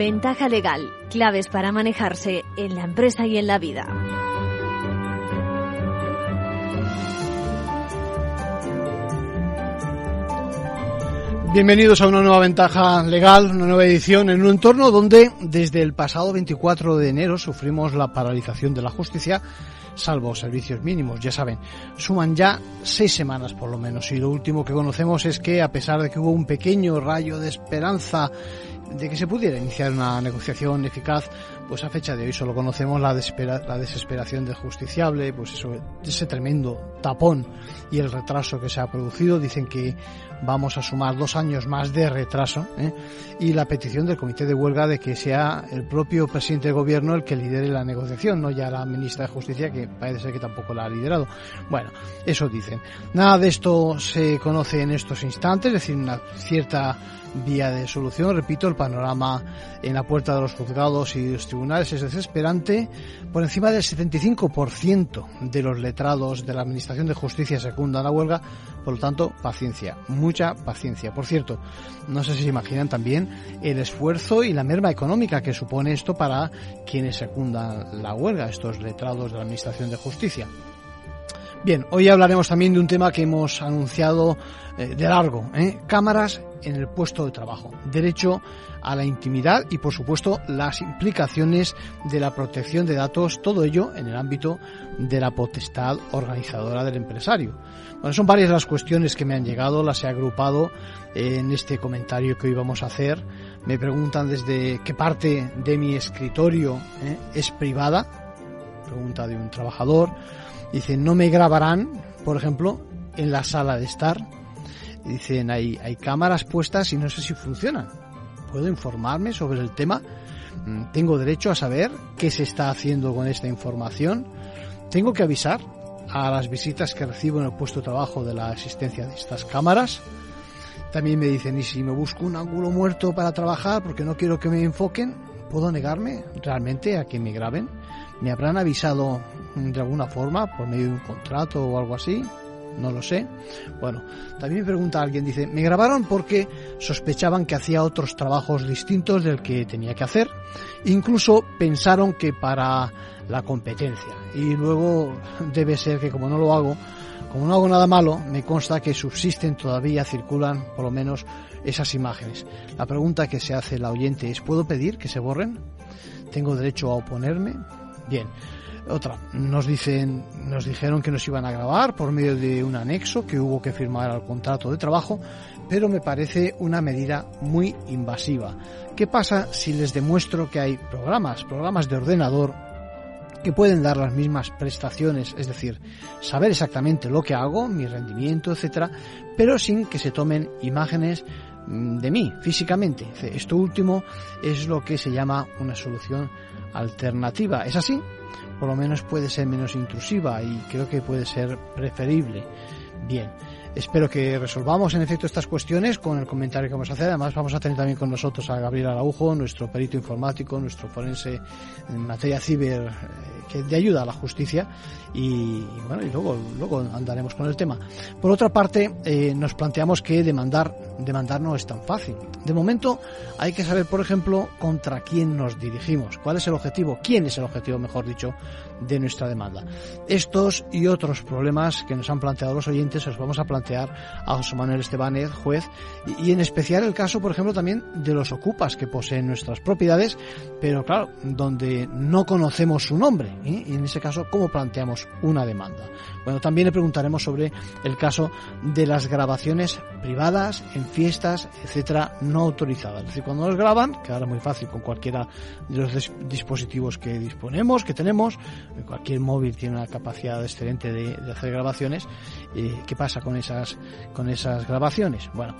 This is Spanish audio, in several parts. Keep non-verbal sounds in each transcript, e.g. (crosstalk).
Ventaja legal, claves para manejarse en la empresa y en la vida. Bienvenidos a una nueva ventaja legal, una nueva edición en un entorno donde desde el pasado 24 de enero sufrimos la paralización de la justicia, salvo servicios mínimos, ya saben, suman ya seis semanas por lo menos y lo último que conocemos es que a pesar de que hubo un pequeño rayo de esperanza de que se pudiera iniciar una negociación eficaz, pues a fecha de hoy solo conocemos la, la desesperación del justiciable, pues eso, ese tremendo tapón y el retraso que se ha producido. Dicen que vamos a sumar dos años más de retraso ¿eh? y la petición del comité de huelga de que sea el propio presidente del gobierno el que lidere la negociación, no ya la ministra de Justicia que parece ser que tampoco la ha liderado. Bueno, eso dicen. Nada de esto se conoce en estos instantes, es decir, una cierta vía de solución. Repito, el panorama en la puerta de los juzgados y los tribunales es desesperante. Por encima del 75% de los letrados de la Administración de Justicia secundan la huelga. Por lo tanto, paciencia, mucha paciencia. Por cierto, no sé si se imaginan también el esfuerzo y la merma económica que supone esto para quienes secundan la huelga, estos letrados de la Administración de Justicia. Bien, hoy hablaremos también de un tema que hemos anunciado eh, de largo, ¿eh? cámaras en el puesto de trabajo, derecho a la intimidad y por supuesto las implicaciones de la protección de datos, todo ello en el ámbito de la potestad organizadora del empresario. Bueno, son varias las cuestiones que me han llegado, las he agrupado en este comentario que hoy vamos a hacer. Me preguntan desde qué parte de mi escritorio ¿eh? es privada, pregunta de un trabajador Dicen, no me grabarán, por ejemplo, en la sala de estar. Dicen, hay, hay cámaras puestas y no sé si funcionan. ¿Puedo informarme sobre el tema? Mm, ¿Tengo derecho a saber qué se está haciendo con esta información? ¿Tengo que avisar a las visitas que recibo en el puesto de trabajo de la existencia de estas cámaras? También me dicen, ¿y si me busco un ángulo muerto para trabajar porque no quiero que me enfoquen? ¿Puedo negarme realmente a que me graben? ¿Me habrán avisado de alguna forma por medio de un contrato o algo así? No lo sé. Bueno, también me pregunta alguien, dice, me grabaron porque sospechaban que hacía otros trabajos distintos del que tenía que hacer. Incluso pensaron que para la competencia. Y luego (laughs) debe ser que como no lo hago, como no hago nada malo, me consta que subsisten todavía, circulan por lo menos esas imágenes. La pregunta que se hace la oyente es, ¿puedo pedir que se borren? ¿Tengo derecho a oponerme? Bien. Otra, nos dicen, nos dijeron que nos iban a grabar por medio de un anexo que hubo que firmar al contrato de trabajo, pero me parece una medida muy invasiva. ¿Qué pasa si les demuestro que hay programas, programas de ordenador que pueden dar las mismas prestaciones, es decir, saber exactamente lo que hago, mi rendimiento, etcétera, pero sin que se tomen imágenes mm, de mí físicamente. Esto último es lo que se llama una solución alternativa. ¿Es así? Por lo menos puede ser menos intrusiva y creo que puede ser preferible. Bien. Espero que resolvamos en efecto estas cuestiones con el comentario que vamos a hacer. Además vamos a tener también con nosotros a Gabriel Araujo, nuestro perito informático, nuestro forense en materia ciber, eh, que de ayuda a la justicia y, bueno, y luego, luego andaremos con el tema. Por otra parte, eh, nos planteamos que demandar, demandar no es tan fácil. De momento hay que saber, por ejemplo, contra quién nos dirigimos, cuál es el objetivo, quién es el objetivo, mejor dicho, de nuestra demanda. Estos y otros problemas que nos han planteado los oyentes os vamos a plantear a José Manuel Estebanez, juez, y, en especial el caso, por ejemplo, también de los ocupas que poseen nuestras propiedades, pero claro, donde no conocemos su nombre, ¿eh? y en ese caso, ¿cómo planteamos una demanda? Bueno, también le preguntaremos sobre el caso de las grabaciones privadas en fiestas, etcétera, no autorizadas. Es decir, cuando nos graban, que ahora es muy fácil con cualquiera de los dispositivos que disponemos, que tenemos, cualquier móvil tiene una capacidad excelente de, hacer grabaciones. Eh, ¿Qué pasa con esas, con esas grabaciones? Bueno,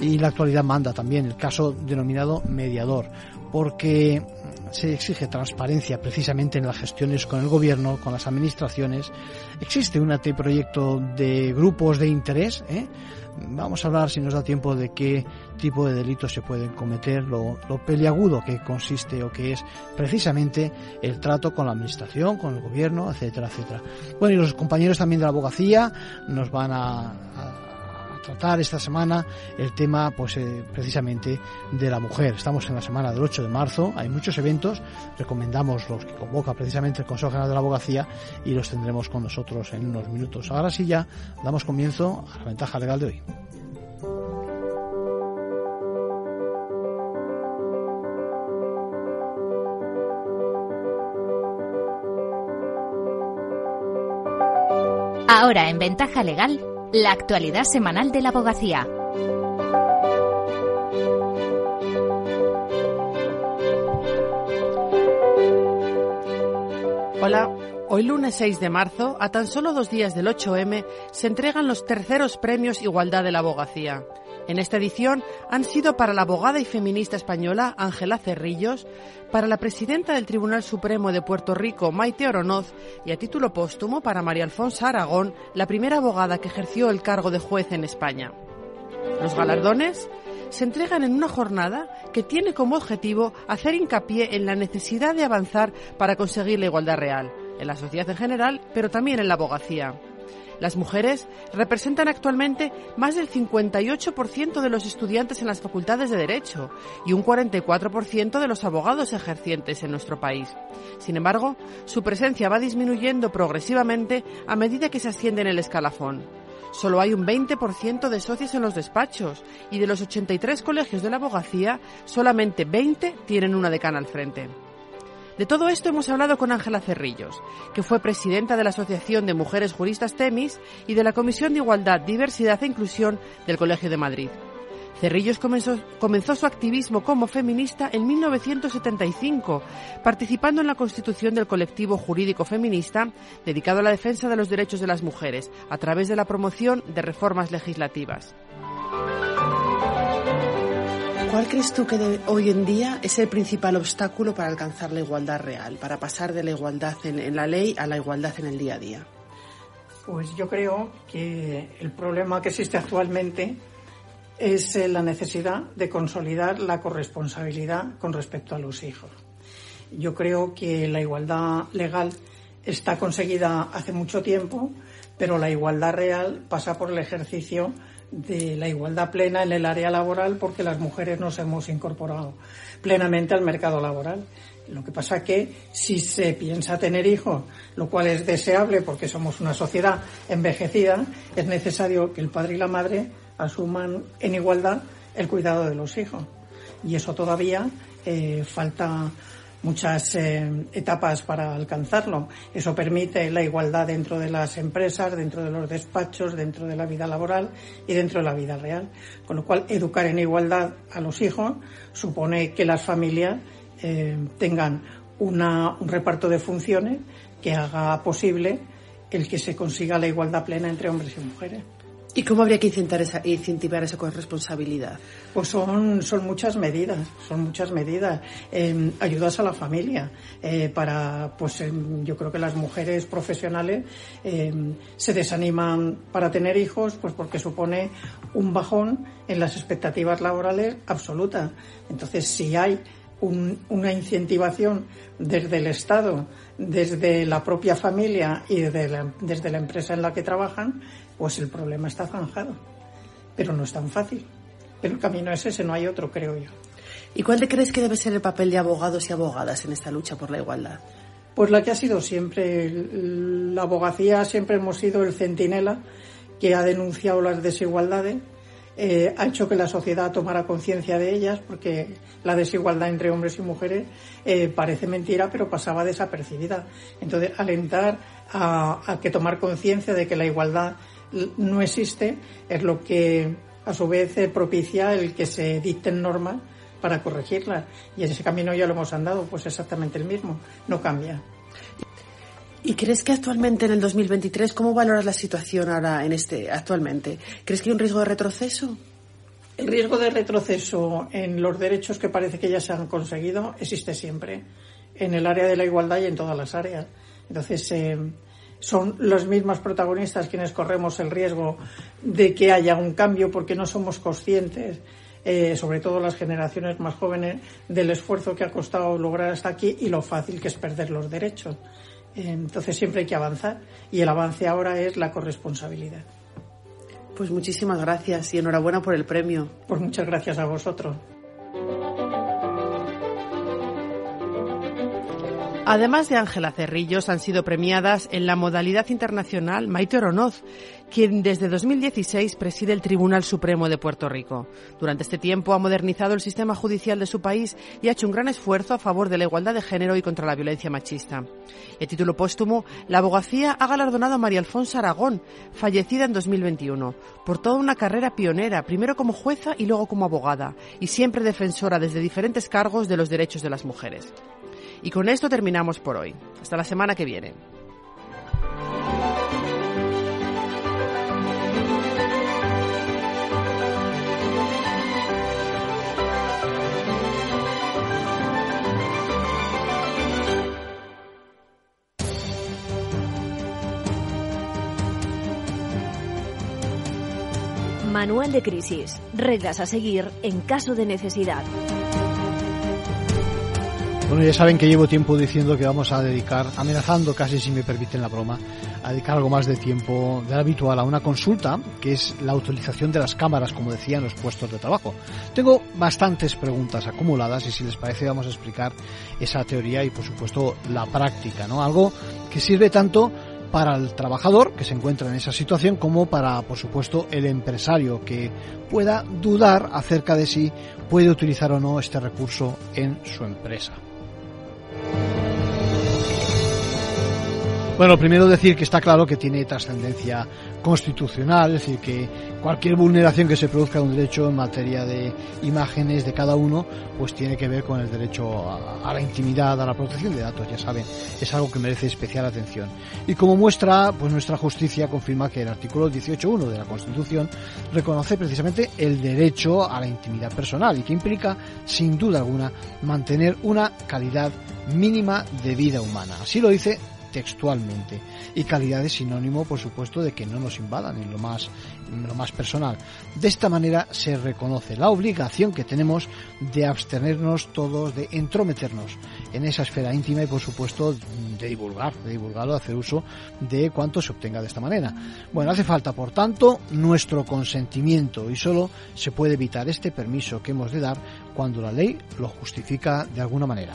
y la actualidad manda también el caso denominado mediador, porque se exige transparencia precisamente en las gestiones con el gobierno, con las administraciones. Existe un proyecto de grupos de interés, ¿eh? Vamos a hablar, si nos da tiempo, de qué tipo de delitos se pueden cometer, lo, peliagudo que consiste o que es precisamente el trato con la administración, con el gobierno, etcétera, etcétera. Bueno, y los compañeros también de la abogacía nos van a tratar esta semana el tema, pues eh, precisamente de la mujer. Estamos en la semana del 8 de marzo, hay muchos eventos, recomendamos los que convoca precisamente el Consejo General de la Abogacía y los tendremos con nosotros en unos minutos. Ahora sí ya damos comienzo a la ventaja legal de hoy. Ahora en Ventaja Legal, la actualidad semanal de la abogacía. Hola, hoy lunes 6 de marzo, a tan solo dos días del 8M, se entregan los terceros premios Igualdad de la Abogacía. En esta edición han sido para la abogada y feminista española Ángela Cerrillos, para la presidenta del Tribunal Supremo de Puerto Rico Maite Oronoz y a título póstumo para María Alfonso Aragón, la primera abogada que ejerció el cargo de juez en España. Los galardones se entregan en una jornada que tiene como objetivo hacer hincapié en la necesidad de avanzar para conseguir la igualdad real, en la sociedad en general, pero también en la abogacía. Las mujeres representan actualmente más del 58% de los estudiantes en las facultades de Derecho y un 44% de los abogados ejercientes en nuestro país. Sin embargo, su presencia va disminuyendo progresivamente a medida que se asciende en el escalafón. Solo hay un 20% de socios en los despachos y de los 83 colegios de la abogacía, solamente 20 tienen una decana al frente. De todo esto hemos hablado con Ángela Cerrillos, que fue presidenta de la Asociación de Mujeres Juristas TEMIS y de la Comisión de Igualdad, Diversidad e Inclusión del Colegio de Madrid. Cerrillos comenzó, su activismo como feminista en 1975, participando en la constitución del colectivo jurídico feminista dedicado a la defensa de los derechos de las mujeres, a través de la promoción de reformas legislativas. ¿Cuál crees tú que hoy en día es el principal obstáculo para alcanzar la igualdad real, para pasar de la igualdad en, en, la ley a la igualdad en el día a día? Pues yo creo que el problema que existe actualmente es eh, la necesidad de consolidar la corresponsabilidad con respecto a los hijos. Yo creo que la igualdad legal está conseguida hace mucho tiempo, pero la igualdad real pasa por el ejercicio de la igualdad plena en el área laboral porque las mujeres nos hemos incorporado plenamente al mercado laboral. Lo que pasa que si se piensa tener hijos, lo cual es deseable porque somos una sociedad envejecida, es necesario que el padre y la madre asuman en igualdad el cuidado de los hijos. Y eso todavía eh, falta muchas eh, etapas para alcanzarlo. Eso permite la igualdad dentro de las empresas, dentro de los despachos, dentro de la vida laboral y dentro de la vida real. Con lo cual, educar en igualdad a los hijos supone que las familias eh, tengan una, un reparto de funciones que haga posible el que se consiga la igualdad plena entre hombres y mujeres. ¿Y cómo habría que incentivar esa, incentivar esa corresponsabilidad? Pues son, son muchas medidas, son muchas medidas. Eh, ayudas a la familia eh, para, pues eh, yo creo que las mujeres profesionales se desaniman para tener hijos, pues porque supone un bajón en las expectativas laborales absoluta. Entonces, si hay un, una incentivación desde el Estado, desde la propia familia y desde la empresa en la que trabajan, pues el problema está zanjado. Pero no es tan fácil. Pero el camino es ese, no hay otro, creo yo. ¿Y cuál te crees que debe ser el papel de abogados y abogadas en esta lucha por la igualdad? Pues la que ha sido siempre. La abogacía siempre hemos sido el centinela que ha denunciado las desigualdades, eh, ha hecho que la sociedad tomara conciencia de ellas, porque la desigualdad entre hombres y mujeres eh, parece mentira, pero pasaba desapercibida. Entonces, alentar a, a que tomar conciencia de que la igualdad no existe es lo que a su vez eh, propicia el que se dicten normas para corregirlas. Y ese camino ya lo hemos andado, pues exactamente el mismo, no cambia. ¿Y crees que actualmente en el 2023 cómo valoras la situación ahora en este actualmente? ¿Crees que hay un riesgo de retroceso? El riesgo de retroceso en los derechos que parece que ya se han conseguido existe siempre, en el área de la igualdad y en todas las áreas. Entonces, eh, son los mismos protagonistas quienes corremos el riesgo de que haya un cambio porque no somos conscientes, eh, sobre todo las generaciones más jóvenes, del esfuerzo que ha costado lograr hasta aquí y lo fácil que es perder los derechos. Entonces siempre hay que avanzar y el avance ahora es la corresponsabilidad. Pues muchísimas gracias y enhorabuena por el premio. Pues muchas gracias a vosotros. Además de Ángela Cerrillos, han sido premiadas en la modalidad internacional Maite Oronoz, quien desde 2016 preside el Tribunal Supremo de Puerto Rico. Durante este tiempo ha modernizado el sistema judicial de su país y ha hecho un gran esfuerzo a favor de la igualdad de género y contra la violencia machista. El título póstumo, la abogacía ha galardonado a María Alfonso Aragón, fallecida en 2021, por toda una carrera pionera, primero como jueza y luego como abogada, y siempre defensora desde diferentes cargos de los derechos de las mujeres. Y con esto terminamos por hoy. Hasta la semana que viene. Manual de crisis. Reglas a seguir en caso de necesidad. Bueno, ya saben que llevo tiempo diciendo que vamos a dedicar, amenazando casi si me permiten la broma, a dedicar algo más de tiempo del habitual a una consulta, que es la utilización de las cámaras, como decía, en los puestos de trabajo. Tengo bastantes preguntas acumuladas y si les parece vamos a explicar esa teoría y por supuesto la práctica, ¿no? Algo que sirve tanto para el trabajador que se encuentra en esa situación como para, por supuesto, el empresario que pueda dudar acerca de si puede utilizar o no este recurso en su empresa. Bueno, primero decir que está claro que tiene trascendencia constitucional, es decir, que cualquier vulneración que se produzca de un derecho en materia de imágenes de cada uno, pues tiene que ver con el derecho a, la intimidad, a la protección de datos, ya saben, es algo que merece especial atención. Y como muestra, pues nuestra justicia confirma que el artículo 18.1 de la Constitución reconoce precisamente el derecho a la intimidad personal y que implica, sin duda alguna, mantener una calidad mínima de vida humana. Así lo dice textualmente. Y calidad es sinónimo, por supuesto, de que no nos invadan en lo más, lo más personal. De esta manera se reconoce la obligación que tenemos de abstenernos todos, de entrometernos en esa esfera íntima y, por supuesto, de divulgar, de divulgarlo, de hacer uso de cuanto se obtenga de esta manera. Bueno, hace falta, por tanto, nuestro consentimiento y solo se puede evitar este permiso que hemos de dar cuando la ley lo justifica de alguna manera.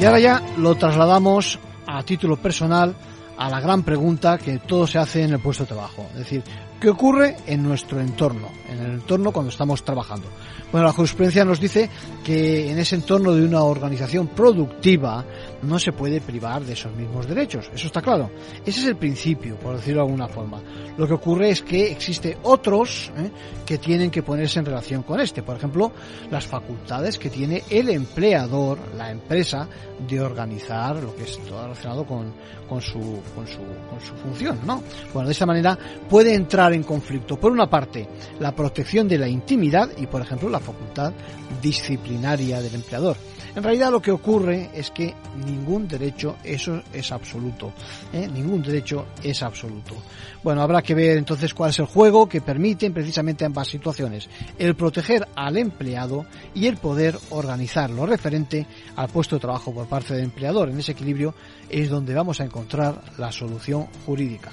Y ahora ya lo trasladamos a título personal a la gran pregunta que todo se hace en el puesto de trabajo. Es decir, ¿qué ocurre en nuestro entorno? En el entorno cuando estamos trabajando. Bueno, la jurisprudencia nos dice que en ese entorno de una organización productiva no se puede privar de esos mismos derechos. Eso está claro. Ese es el principio, por decirlo de alguna forma. Lo que ocurre es que existe otros ¿eh? que tienen que ponerse en relación con este. Por ejemplo, las facultades que tiene el empleador, la empresa, de organizar lo que es todo relacionado con, con, su, con, su, con su función, ¿no? Bueno, de esta manera puede entrar en conflicto, por una parte, la protección de la intimidad y, por ejemplo, la facultad disciplinaria del empleador. En realidad lo que ocurre es que ningún derecho eso es absoluto. ¿eh? Ningún derecho es absoluto. Bueno, habrá que ver entonces cuál es el juego que permiten precisamente ambas situaciones. El proteger al empleado y el poder organizar lo referente al puesto de trabajo por parte del empleador. En ese equilibrio es donde vamos a encontrar la solución jurídica.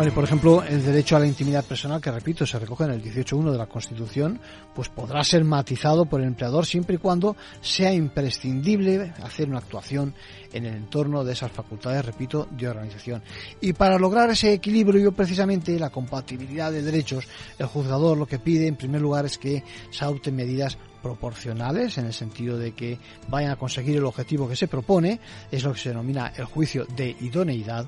Por ejemplo, el derecho a la intimidad personal, que repito, se recoge en el 18.1 de la Constitución, pues podrá ser matizado por el empleador siempre y cuando sea imprescindible hacer una actuación en el entorno de esas facultades, repito, de organización. Y para lograr ese equilibrio, precisamente la compatibilidad de derechos, el juzgador lo que pide en primer lugar es que se adopten medidas proporcionales en el sentido de que vayan a conseguir el objetivo que se propone, es lo que se denomina el juicio de idoneidad.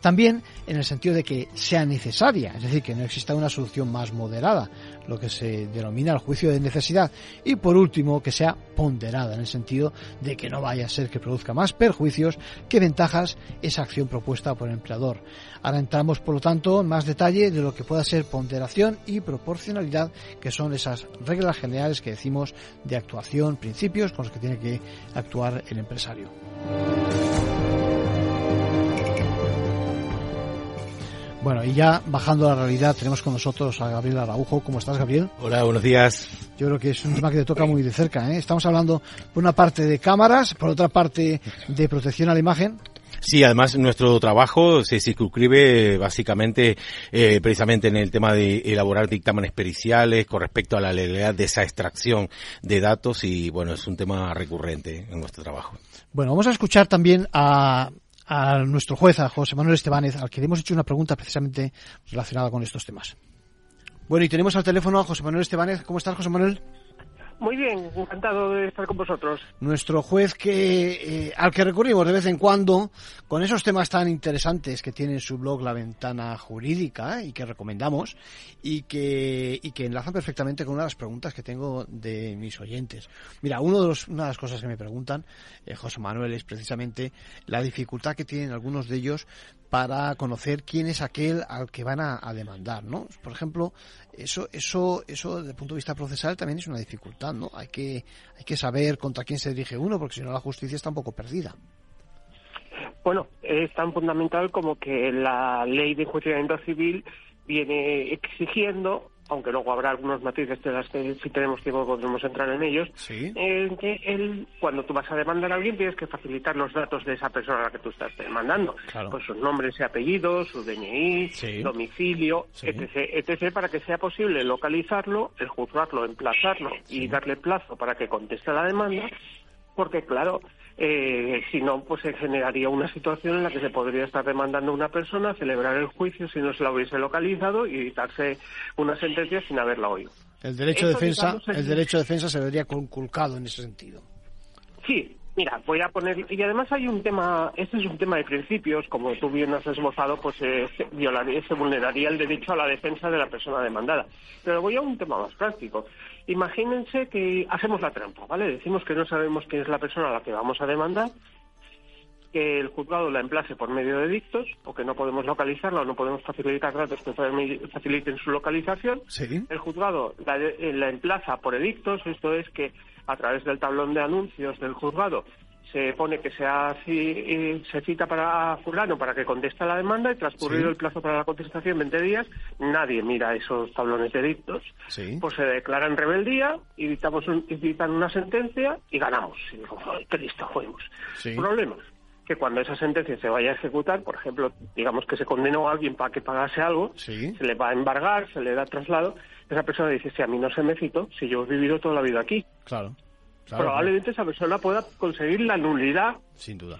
También en el sentido de que sea necesaria, es decir, que no exista una solución más moderada, lo que se denomina el juicio de necesidad. Y por último, que sea ponderada, en el sentido de que no vaya a ser que produzca más perjuicios que ventajas esa acción propuesta por el empleador. Ahora entramos, por lo tanto, en más detalle de lo que pueda ser ponderación y proporcionalidad, que son esas reglas generales que decimos de actuación, principios con los que tiene que actuar el empresario. Bueno, y ya bajando a la realidad, tenemos con nosotros a Gabriel Araujo. ¿Cómo estás, Gabriel? Hola, buenos días. Yo creo que es un tema que te toca muy de cerca. ¿eh? Estamos hablando por una parte de cámaras, por otra parte de protección a la imagen. Sí, además nuestro trabajo se circunscribe básicamente eh, precisamente en el tema de elaborar dictámenes periciales con respecto a la legalidad de esa extracción de datos y bueno, es un tema recurrente en nuestro trabajo. Bueno, vamos a escuchar también a, a nuestro juez, a José Manuel Estebanez, al que le hemos hecho una pregunta precisamente relacionada con estos temas. Bueno, y tenemos al teléfono a José Manuel Estebanez. ¿Cómo estás, José Manuel? Muy bien, encantado de estar con vosotros. Nuestro juez que eh, al que recurrimos de vez en cuando con esos temas tan interesantes que tiene en su blog La Ventana Jurídica y que recomendamos y que y que enlazan perfectamente con una de las preguntas que tengo de mis oyentes. Mira, uno de los, una de las cosas que me preguntan eh, José Manuel es precisamente la dificultad que tienen algunos de ellos para conocer quién es aquel al que van a, demandar, ¿no? Por ejemplo, eso, eso, eso desde el punto de vista procesal también es una dificultad, ¿no? Hay que, hay que saber contra quién se dirige uno, porque si no la justicia está un poco perdida. Bueno, es tan fundamental como que la ley de enjuiciamiento civil viene exigiendo aunque luego habrá algunos matices de las que si tenemos tiempo podremos entrar en ellos, ¿Sí? en que él, cuando tú vas a demandar a alguien tienes que facilitar los datos de esa persona a la que tú estás demandando, Claro. con sus nombres y apellidos, su DNI, Sí. domicilio, Sí. etc, etc, para que sea posible localizarlo, juzgarlo, emplazarlo y darle plazo para que conteste la demanda, porque claro, eh, si no, pues se generaría una situación en la que se podría estar demandando a una persona, celebrar el juicio si no se la hubiese localizado y dictarse una sentencia sin haberla oído. El derecho de defensa, digamos, el derecho de defensa se vería conculcado en ese sentido. Sí, mira, voy a poner y además hay un tema, este es un tema de principios, como tú bien has esbozado, pues eh, se violaría, se vulneraría el derecho a la defensa de la persona demandada. Pero voy a un tema más práctico. Imagínense que hacemos la trampa, ¿vale? Decimos que no sabemos quién es la persona a la que vamos a demandar, que el juzgado la emplace por medio de dictos, o que no podemos localizarla o no podemos facilitar datos que faciliten su localización, Sí. el juzgado la, la emplaza por edictos, esto es que a través del tablón de anuncios del juzgado se pone que se, hace, se cita para fulano para que conteste a la demanda y transcurrido Sí. el plazo para la contestación 20 días, nadie mira esos tablones de edictos. Sí. Pues se declara en rebeldía y dictamos un- y dictan una sentencia y ganamos. Y digo, "Ay, qué listo fuimos. Sí. Problemas que cuando esa sentencia se vaya a ejecutar, por ejemplo, digamos que se condenó a alguien para que pagase algo, Sí. se le va a embargar, se le da traslado, esa persona dice, si a mí no se me citó, si yo he vivido toda la vida aquí, Claro. Claro, probablemente esa persona pueda conseguir la nulidad Sin duda.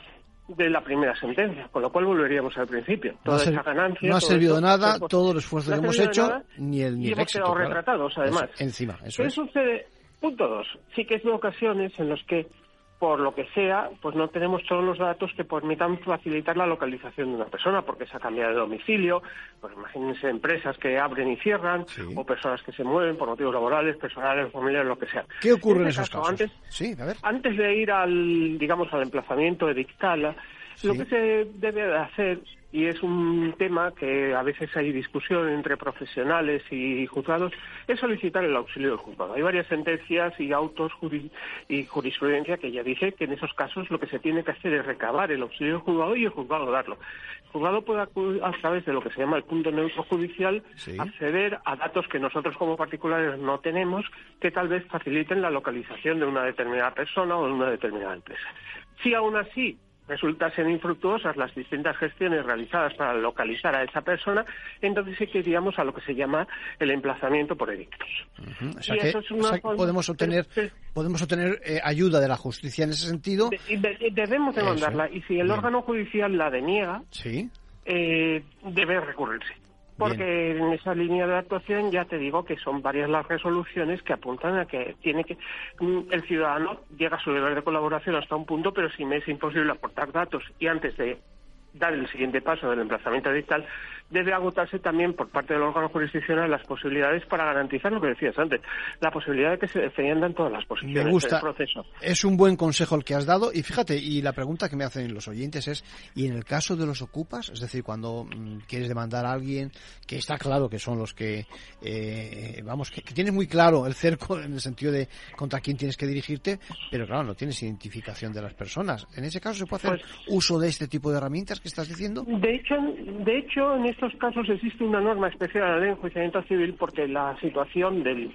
de la primera sentencia, con lo cual volveríamos al principio. No Toda ha, esa ganancia... no ha servido de nada pues, todo el esfuerzo no que hemos hecho, nada ni el, ni y el hemos éxito. quedado claro. retratados, además. Eso, encima, eso ¿Qué es. sucede? Punto dos. Sí que es de ocasiones en los que, por lo que sea, pues no tenemos todos los datos que permitan facilitar la localización de una persona, porque se ha cambiado de domicilio, pues imagínense empresas que abren y cierran, Sí. o personas que se mueven por motivos laborales, personales, familiares, lo que sea. ¿Qué ocurre en, este esos caso, casos? Antes, Sí, a ver. antes de ir al, digamos, al emplazamiento edictal, lo Sí. que se debe de hacer, y es un tema que a veces hay discusión entre profesionales y juzgados, es solicitar el auxilio del juzgado. Hay varias sentencias y autos y jurisprudencia que ya dice que en esos casos lo que se tiene que hacer es recabar el auxilio del juzgado y el juzgado darlo. El juzgado puede acudir a través de lo que se llama el punto neutro judicial Sí. acceder a datos que nosotros como particulares no tenemos que tal vez faciliten la localización de una determinada persona o de una determinada empresa. Si aún así resultasen infructuosas las distintas gestiones realizadas para localizar a esa persona, entonces sí que iríamos a lo que se llama el emplazamiento por edictos. Ujú. O sea y que, eso es una o sea que forma- podemos obtener, podemos obtener eh, ayuda de la justicia en ese sentido. De- de- debemos Eso. demandarla y si el Bien. órgano judicial la deniega, Sí. eh, debe recurrirse. Porque en esa línea de actuación ya te digo que son varias las resoluciones que apuntan a que tiene que mm, el ciudadano llega a su deber de colaboración hasta un punto, pero si me es imposible aportar datos y antes de dar el siguiente paso del emplazamiento dictal, debe agotarse también por parte del órgano jurisdiccional las posibilidades para garantizar lo que decías antes, la posibilidad de que se defiendan todas las posiciones Me gusta. del proceso. Es un buen consejo el que has dado. Y fíjate, y la pregunta que me hacen los oyentes es, ¿y en el caso de los ocupas? Es decir, cuando mm, quieres demandar a alguien, que está claro que son los que, eh, vamos, que, que tienes muy claro el cerco en el sentido de contra quién tienes que dirigirte, pero claro, no tienes identificación de las personas. ¿En ese caso se puede hacer Pues- uso de este tipo de herramientas que estás diciendo? De hecho, de hecho, en estos casos existe una norma especial en la ley de enjuiciamiento civil porque la situación del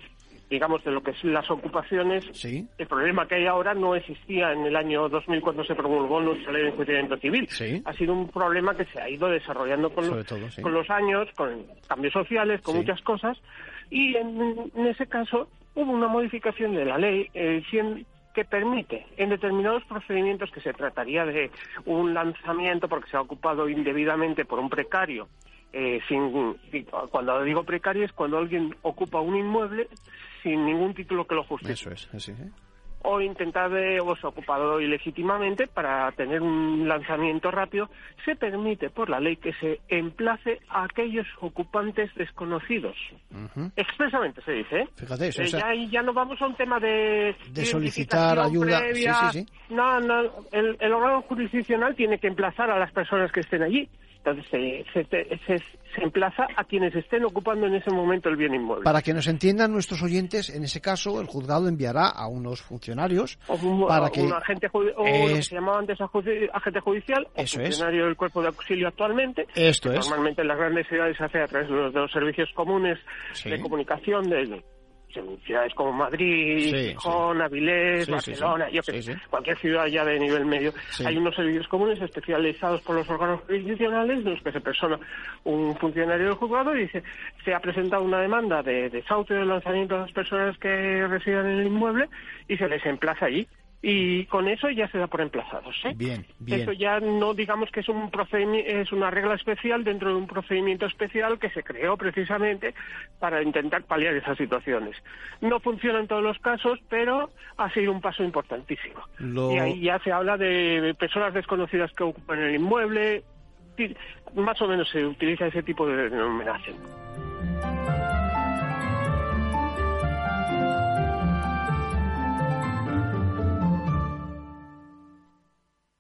digamos, de lo que son las ocupaciones, el problema que hay ahora no existía en el año 2000 cuando se promulgó nuestra ley de enjuiciamiento civil. Ha sido un problema que se ha ido desarrollando con, los, con los años, con cambios sociales, con muchas cosas, y en, ese caso hubo una modificación de la ley eh, que permite en determinados procedimientos que se trataría de un lanzamiento porque se ha ocupado indebidamente por un precario eh, sin, cuando digo precario es cuando alguien ocupa un inmueble sin ningún título que lo justifique. Eso es, así, ¿eh? O intentar de, o se ha ocupado ilegítimamente para tener un lanzamiento rápido, se permite por la ley que se emplace a aquellos ocupantes desconocidos. Expresamente se dice, ¿eh? Fíjate eso. Eh, ya, ya no vamos a un tema de... De solicitar ayuda. Previa. Sí, sí, sí. No, no, el, el órgano jurisdiccional tiene que emplazar a las personas que estén allí. Entonces se, se, se, emplaza a quienes estén ocupando en ese momento el bien inmueble. Para que nos entiendan nuestros oyentes, en ese caso el juzgado enviará a unos funcionarios o para que un agente o lo que se llamaba antes agente judicial o funcionario del cuerpo de auxilio actualmente. Esto es. Normalmente en las grandes ciudades se hace a través de los, servicios comunes de comunicación de ciudades como Madrid, Gijón, Avilés, Barcelona, yo que cualquier ciudad ya de nivel medio, hay unos servicios comunes especializados por los órganos jurisdiccionales en los que se persona un funcionario del juzgado y dice, se ha presentado una demanda de desahucio de lanzamiento a las personas que residen en el inmueble y se les emplaza allí y con eso ya se da por emplazados. ¿eh? Bien, bien. Eso ya no digamos que es un es una regla especial dentro de un procedimiento especial que se creó precisamente para intentar paliar esas situaciones. No funciona en todos los casos, pero ha sido un paso importantísimo. Y ahí ya se habla de personas desconocidas que ocupan el inmueble, más o menos se utiliza ese tipo de denominación.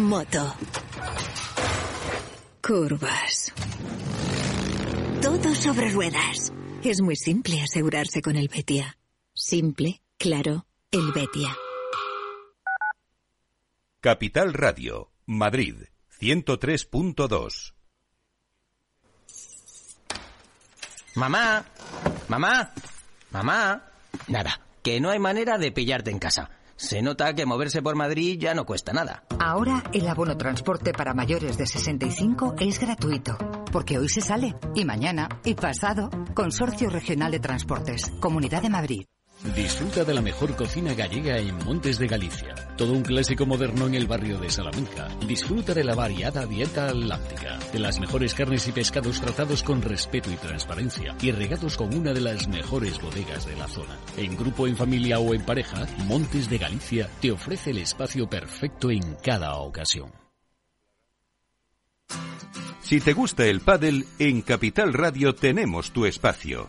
Moto. Curvas. Todo sobre ruedas. Es muy simple asegurarse con el Betia. Simple, claro, el Betia. Capital Radio, Madrid, 103.2. Mamá, mamá, mamá. Nada, que no hay manera de pillarte en casa. Se nota que moverse por Madrid ya no cuesta nada. Ahora el abono transporte para mayores de 65 es gratuito, porque hoy se sale, y mañana, y pasado. Consorcio Regional de Transportes, Comunidad de Madrid. Disfruta de la mejor cocina gallega en Montes de Galicia. Todo un clásico moderno en el barrio de Salamanca. Disfruta de la variada dieta atlántica, de las mejores carnes y pescados tratados con respeto y transparencia y regados con una de las mejores bodegas de la zona. En grupo, en familia o en pareja, Montes de Galicia te ofrece el espacio perfecto en cada ocasión. Si te gusta el pádel, en Capital Radio tenemos tu espacio.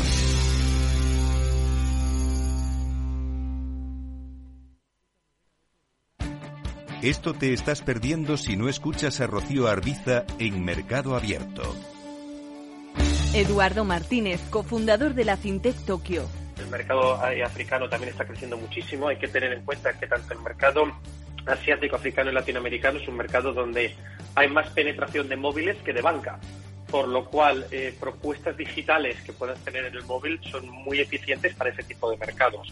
Esto te estás perdiendo si no escuchas a Rocío Arbiza en Mercado Abierto. Eduardo Martínez, cofundador de la FinTech Tokio. El mercado africano también está creciendo muchísimo. Hay que tener en cuenta que tanto el mercado asiático, africano y latinoamericano es un mercado donde hay más penetración de móviles que de banca. Por lo cual, eh, propuestas digitales que puedas tener en el móvil son muy eficientes para ese tipo de mercados.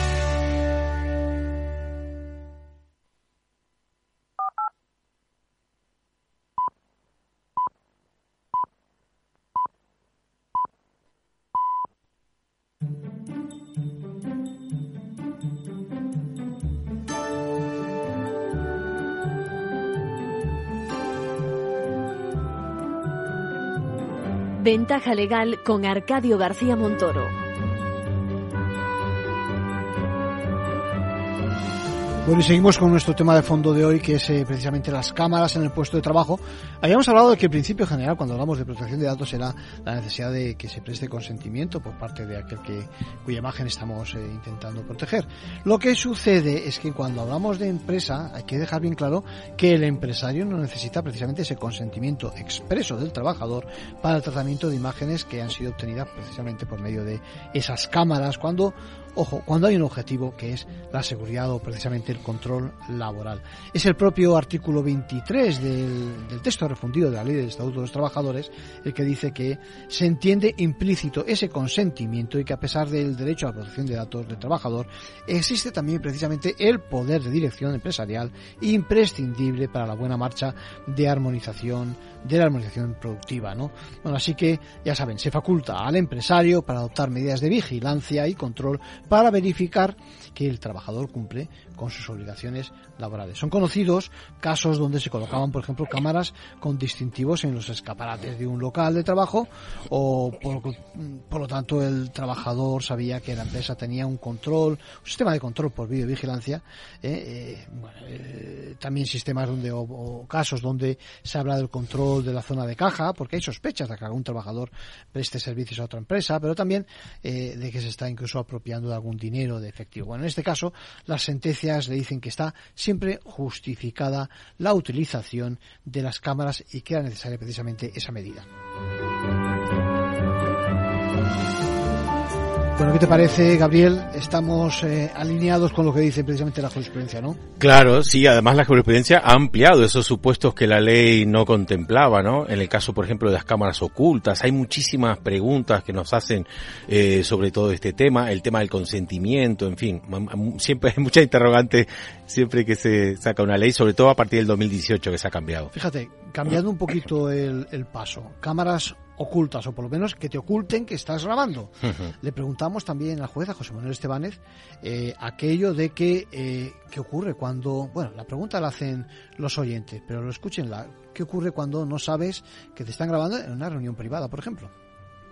Ventaja legal con Arcadio García Montoro. Bueno, y seguimos con nuestro tema de fondo de hoy, que es eh, precisamente las cámaras en el puesto de trabajo. Habíamos hablado de que el principio general, cuando hablamos de protección de datos, era la necesidad de que se preste consentimiento por parte de aquel que, cuya imagen estamos eh, intentando proteger. Lo que sucede es que cuando hablamos de empresa, hay que dejar bien claro que el empresario no necesita precisamente ese consentimiento expreso del trabajador para el tratamiento de imágenes que han sido obtenidas precisamente por medio de esas cámaras, cuando Ojo, cuando hay un objetivo que es la seguridad o precisamente el control laboral. Es el propio artículo 23 del, texto refundido de la Ley del Estatuto de los Trabajadores el que dice que se entiende implícito ese consentimiento y que a pesar del derecho a la protección de datos del trabajador, existe también precisamente el poder de dirección empresarial imprescindible para la buena marcha de armonización de la armonización productiva, ¿no? Bueno, así que ya saben, se faculta al empresario para adoptar medidas de vigilancia y control para verificar que el trabajador cumple con sus obligaciones laborales. Son conocidos casos donde se colocaban, por ejemplo, cámaras con distintivos en los escaparates de un local de trabajo o por, lo tanto el trabajador sabía que la empresa tenía un control, un sistema de control por videovigilancia, ¿eh? Eh, eh, también sistemas donde o, casos donde se habla del control de la zona de caja, porque hay sospechas de que algún trabajador preste servicios a otra empresa, pero también de que se está incluso apropiando de algún dinero de efectivo. Bueno, en este caso, las sentencias le dicen que está siempre justificada la utilización de las cámaras y que era necesaria precisamente esa medida. Bueno, ¿qué te parece, Gabriel? Estamos eh, alineados con lo que dice precisamente la jurisprudencia, ¿no? Claro, sí, además la jurisprudencia ha ampliado esos supuestos que la ley no contemplaba, ¿no? En el caso, por ejemplo, de las cámaras ocultas, hay muchísimas preguntas que nos hacen eh, sobre todo este tema, el tema del consentimiento, en fin, siempre hay muchas interrogantes siempre que se saca una ley, sobre todo a partir del 2018 que se ha cambiado. Fíjate, cambiando un poquito el, el paso, cámaras ocultas o por lo menos que te oculten que estás grabando. Le preguntamos también al juez, a José Manuel Estebanez, eh, aquello de que, eh, ¿qué ocurre cuando, bueno, la pregunta la hacen los oyentes, pero lo escúchenla, ¿qué ocurre cuando no sabes que te están grabando en una reunión privada, por ejemplo?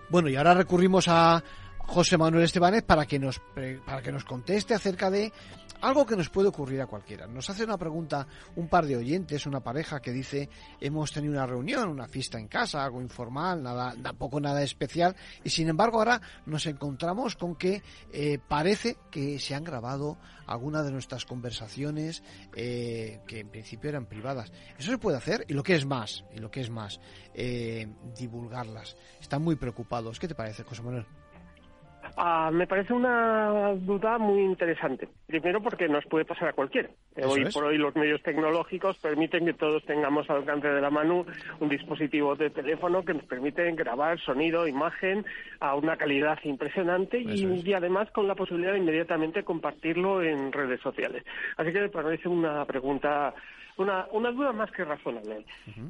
Bueno, y ahora recurrimos a José Manuel Estebanez para que nos, para que nos conteste acerca de algo que nos puede ocurrir a cualquiera. Nos hace una pregunta un par de oyentes, una pareja que dice, hemos tenido una reunión, una fiesta en casa, algo informal, nada, tampoco nada especial, y sin embargo ahora nos encontramos con que eh, parece que se han grabado algunas de nuestras conversaciones eh, que en principio eran privadas. Eso se puede hacer y lo que es más, y lo que es más, eh, divulgarlas. Están muy preocupados. ¿Qué te parece, José Manuel? Ah, me parece una duda muy interesante. Primero porque nos puede pasar a cualquiera. hoy por hoy los medios tecnológicos permiten que todos tengamos al alcance de la mano un dispositivo de teléfono que nos permite grabar sonido, imagen a una calidad impresionante y, además con la posibilidad de inmediatamente compartirlo en redes sociales. Así que me parece una pregunta una, una duda más que razonable.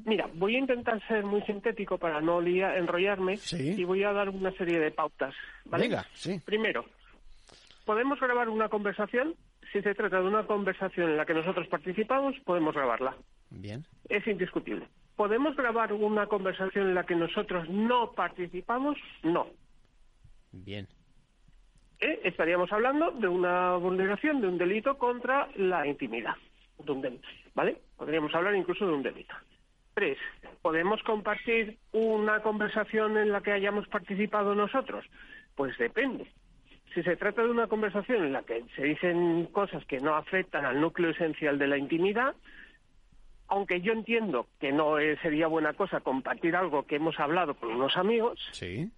Mira, voy a intentar ser muy sintético para no enrollarme y voy a dar una serie de pautas. ¿vale? sí. Primero, ¿podemos grabar una conversación? Si se trata de una conversación en la que nosotros participamos, podemos grabarla. Bien. Es indiscutible. ¿Podemos grabar una conversación en la que nosotros no participamos? No. Bien. ¿Eh? Estaríamos hablando de una vulneración, de un delito contra la intimidad. De un delito. ¿vale? Podríamos hablar incluso de un delito. Tres, ¿podemos compartir una conversación en la que hayamos participado nosotros? Pues depende. Si se trata de una conversación en la que se dicen cosas que no afectan al núcleo esencial de la intimidad, aunque yo entiendo que no sería buena cosa compartir algo que hemos hablado con unos amigos, sí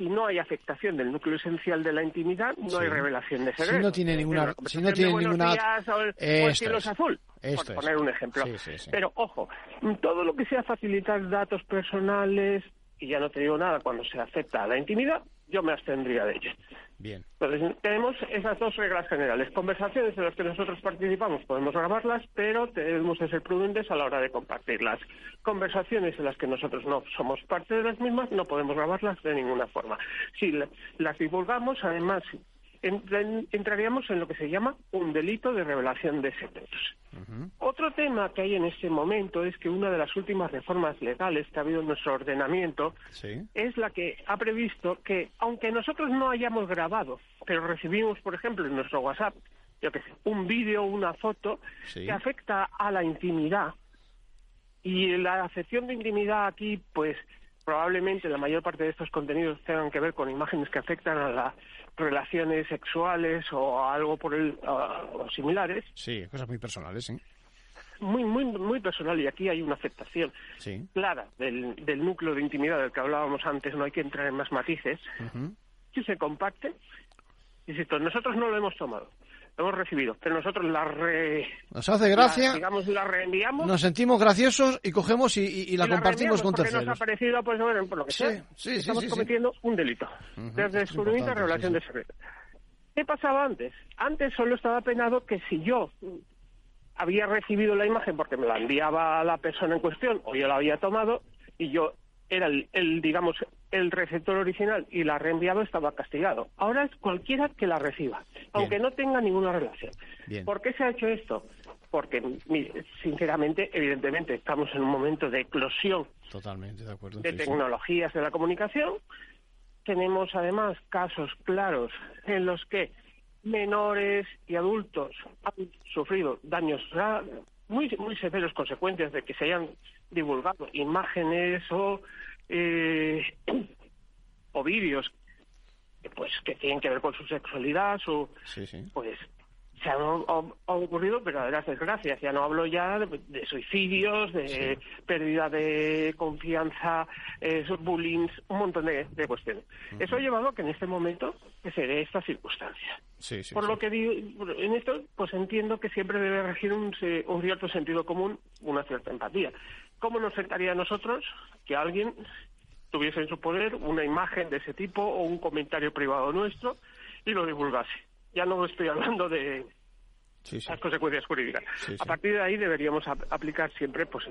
si no hay afectación del núcleo esencial de la intimidad, no hay revelación de secretos. Si no tiene ninguna... Si no tiene ninguna... o el, cielo es azul, por poner un ejemplo. Pero, ojo, todo lo que sea facilitar datos personales, y ya no te digo nada cuando se acepta a la intimidad, yo me abstendría de ello. Bien. Entonces, tenemos esas dos reglas generales. Conversaciones en las que nosotros participamos podemos grabarlas, pero debemos ser prudentes a la hora de compartirlas. Conversaciones en las que nosotros no somos parte de las mismas, no podemos grabarlas de ninguna forma. Si las divulgamos, además, entraríamos en lo que se llama un delito de revelación de secretos. Otro tema que hay en este momento es que una de las últimas reformas legales que ha habido en nuestro ordenamiento es la que ha previsto que, aunque nosotros no hayamos grabado, pero recibimos, por ejemplo, en nuestro WhatsApp, yo sé, un vídeo o una foto que afecta a la intimidad, y la acepción de intimidad aquí, pues probablemente la mayor parte de estos contenidos tengan que ver con imágenes que afectan a las relaciones sexuales o algo por el o similares. Sí, cosas muy personales, sí. Muy, muy, muy personal y aquí hay una aceptación clara del, del núcleo de intimidad del que hablábamos antes, no hay que entrar en más matices. Si se compacte, insisto, nosotros no lo hemos tomado hemos recibido, pero nosotros la re... Nos hace gracia, digamos, la reenviamos. Nos sentimos graciosos y cogemos y, la, compartimos con terceros. nos ha parecido, pues, bueno, por lo que sea, estamos cometiendo un delito. Desde descubrimiento a revelación de secreto. ¿Qué pasaba antes? Antes solo estaba penado que si yo había recibido la imagen porque me la enviaba la persona en cuestión o yo la había tomado y yo era el, digamos, el receptor original y la reenviado estaba castigado. Ahora es cualquiera que la reciba, aunque no tenga ninguna relación. ¿Por qué se ha hecho esto? Porque, sinceramente, evidentemente, estamos en un momento de eclosión Totalmente de, acuerdo. de tecnologías de la comunicación. Tenemos, además, casos claros en los que menores y adultos han sufrido daños muy, muy severos consecuencias de que se hayan divulgado imágenes o, eh, (clears throat) o vídeos pues que tienen que ver con su sexualidad, su, pues se han, ocurrido verdaderas desgracias. Ya no hablo ya de, suicidios, de pérdida de confianza, eh, bullying, un montón de, cuestiones. Eso ha llevado a que en este momento se dé esta circunstancia. Por lo que digo, en esto, pues entiendo que siempre debe regir un, un cierto sentido común, una cierta empatía. ¿Cómo nos afectaría a nosotros que alguien tuviese en su poder una imagen de ese tipo o un comentario privado nuestro y lo divulgase? Ya no estoy hablando de las consecuencias jurídicas. A partir de ahí deberíamos aplicar siempre pues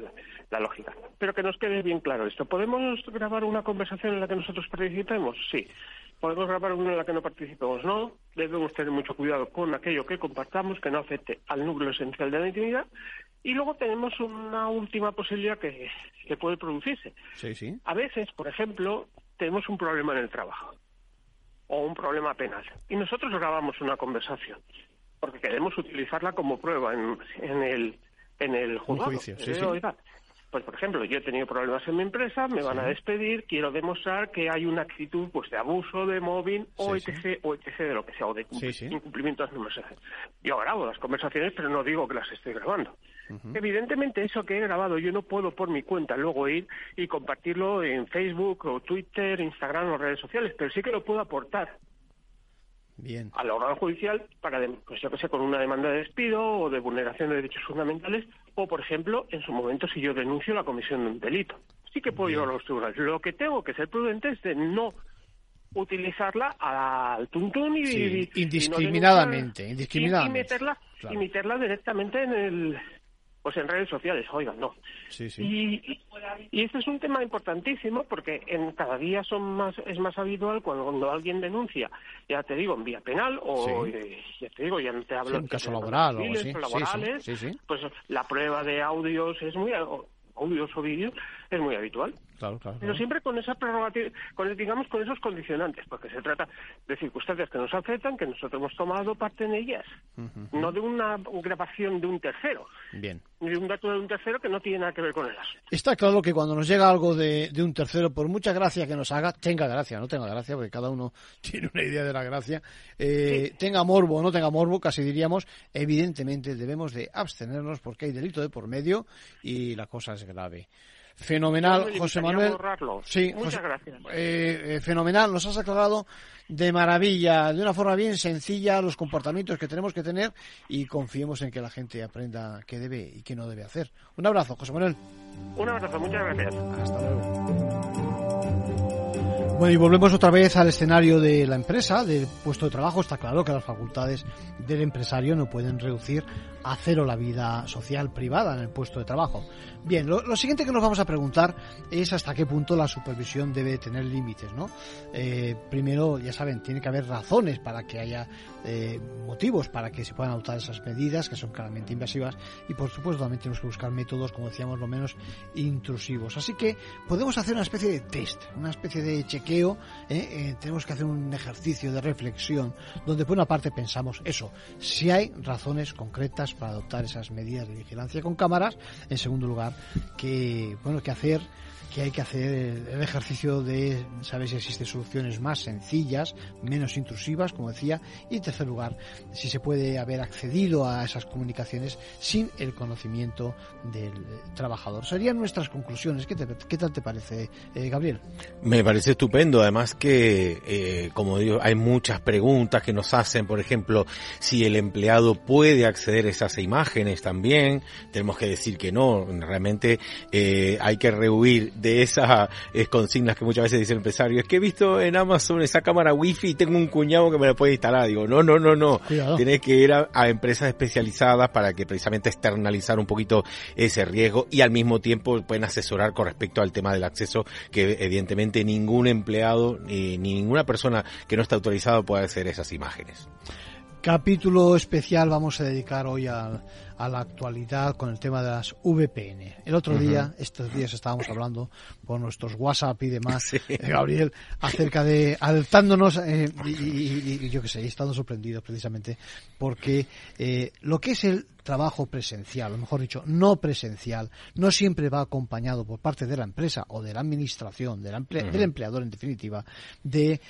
la, lógica. Pero que nos quede bien claro esto. ¿Podemos grabar una conversación en la que nosotros participemos? Sí. ¿Podemos grabar una en la que no participemos? No. Debemos tener mucho cuidado con aquello que compartamos, que no afecte al núcleo esencial de la intimidad y luego tenemos una última posibilidad que, que puede producirse. Sí, sí. A veces, por ejemplo, tenemos un problema en el trabajo o un problema penal y nosotros grabamos una conversación porque queremos utilizarla como prueba en, en el en el Juicio, sí, sí. pues por ejemplo, yo he tenido problemas en mi empresa, me van a despedir, quiero demostrar que hay una actitud pues de abuso, de mobbing o etc, o etc de lo que sea, o de incumplimiento de las Yo grabo las conversaciones, pero no digo que las estoy grabando. Evidentemente eso que he grabado yo no puedo por mi cuenta luego ir y compartirlo en Facebook o Twitter, Instagram o redes sociales, pero sí que lo puedo aportar Bien. al órgano judicial para, pues yo que sé, con una demanda de despido o de vulneración de derechos fundamentales o, por ejemplo, en su momento si yo denuncio la comisión de un delito. Sí que puedo llevarlo a los tribunales. Lo que tengo que ser prudente es de no utilizarla al tuntún y, indiscriminadamente, y, meterla y meterla directamente en el pues en redes sociales, oigan, no. Sí, sí. Y, y, este es un tema importantísimo porque en cada día son más es más habitual cuando, alguien denuncia, ya te digo, en vía penal o eh, ya te digo, ya no te hablo en caso laboral o laborales, pues la prueba de audios es muy audios o vídeos es muy habitual. Pero siempre con esa prerrogativa, con, digamos, con esos condicionantes, porque se trata de circunstancias que nos afectan, que nosotros hemos tomado parte en ellas, no de una grabación de un tercero. Bien. Ni de un dato de un tercero que no tiene nada que ver con el asunto. Está claro que cuando nos llega algo de, un tercero, por mucha gracia que nos haga, tenga gracia, no tenga gracia, porque cada uno (laughs) tiene una idea de la gracia, eh, tenga morbo o no tenga morbo, casi diríamos, evidentemente debemos de abstenernos porque hay delito de por medio y la cosa es grave. Fenomenal, José Manuel. Sí, Muchas gracias. Eh, eh, fenomenal, nos has aclarado de maravilla, de una forma bien sencilla, los comportamientos que tenemos que tener y confiemos en que la gente aprenda qué debe y qué no debe hacer. Un abrazo, José Manuel. Un abrazo, muchas gracias. Hasta luego. Bueno, y volvemos otra vez al escenario de la empresa, del puesto de trabajo. Está claro que las facultades del empresario no pueden reducir a cero la vida social privada en el puesto de trabajo. Bien, lo, siguiente que nos vamos a preguntar es hasta qué punto la supervisión debe tener límites, ¿no? Eh, primero, ya saben, tiene que haber razones para que haya eh, motivos para que se puedan adoptar esas medidas que son claramente invasivas y, por supuesto, también tenemos que buscar métodos, como decíamos, lo menos intrusivos. Así que podemos hacer una especie de test, una especie de chequeo. ¿eh? tenemos que hacer un ejercicio de reflexión donde, por una parte, pensamos eso, si hay razones concretas para adoptar esas medidas de vigilancia con cámaras. En segundo lugar, que bueno que hacer que hay que hacer el ejercicio de saber si existen soluciones más sencillas, menos intrusivas, como decía, y en tercer lugar, si se puede haber accedido a esas comunicaciones sin el conocimiento del trabajador. Serían nuestras conclusiones. ¿Qué, tal te parece, eh, Gabriel? Me parece estupendo, además que, eh, como digo, hay muchas preguntas que nos hacen, por ejemplo, si el empleado puede acceder a esas imágenes también, tenemos que decir que no, realmente eh, hay que rehuir de esas eh, consignas que muchas veces dice el empresario. Es que he visto en Amazon esa cámara wifi y tengo un cuñado que me la puede instalar. Digo, no, no, no, no. Tienes que ir a, empresas especializadas para que precisamente externalizar un poquito ese riesgo y al mismo tiempo pueden asesorar con respecto al tema del acceso que evidentemente ningún empleado ni ninguna persona que no está autorizado puede hacer esas imágenes. Capítulo especial vamos a dedicar hoy al a la actualidad con el tema de las VPN. El otro día, estos días estábamos hablando por nuestros WhatsApp y demás, (laughs) eh, Gabriel, acerca de alzándonos eh, y, yo qué sé, estando sorprendidos precisamente porque eh, lo que es el trabajo presencial, o mejor dicho, no presencial, no siempre va acompañado por parte de la empresa o de la administración, del empleador en definitiva, de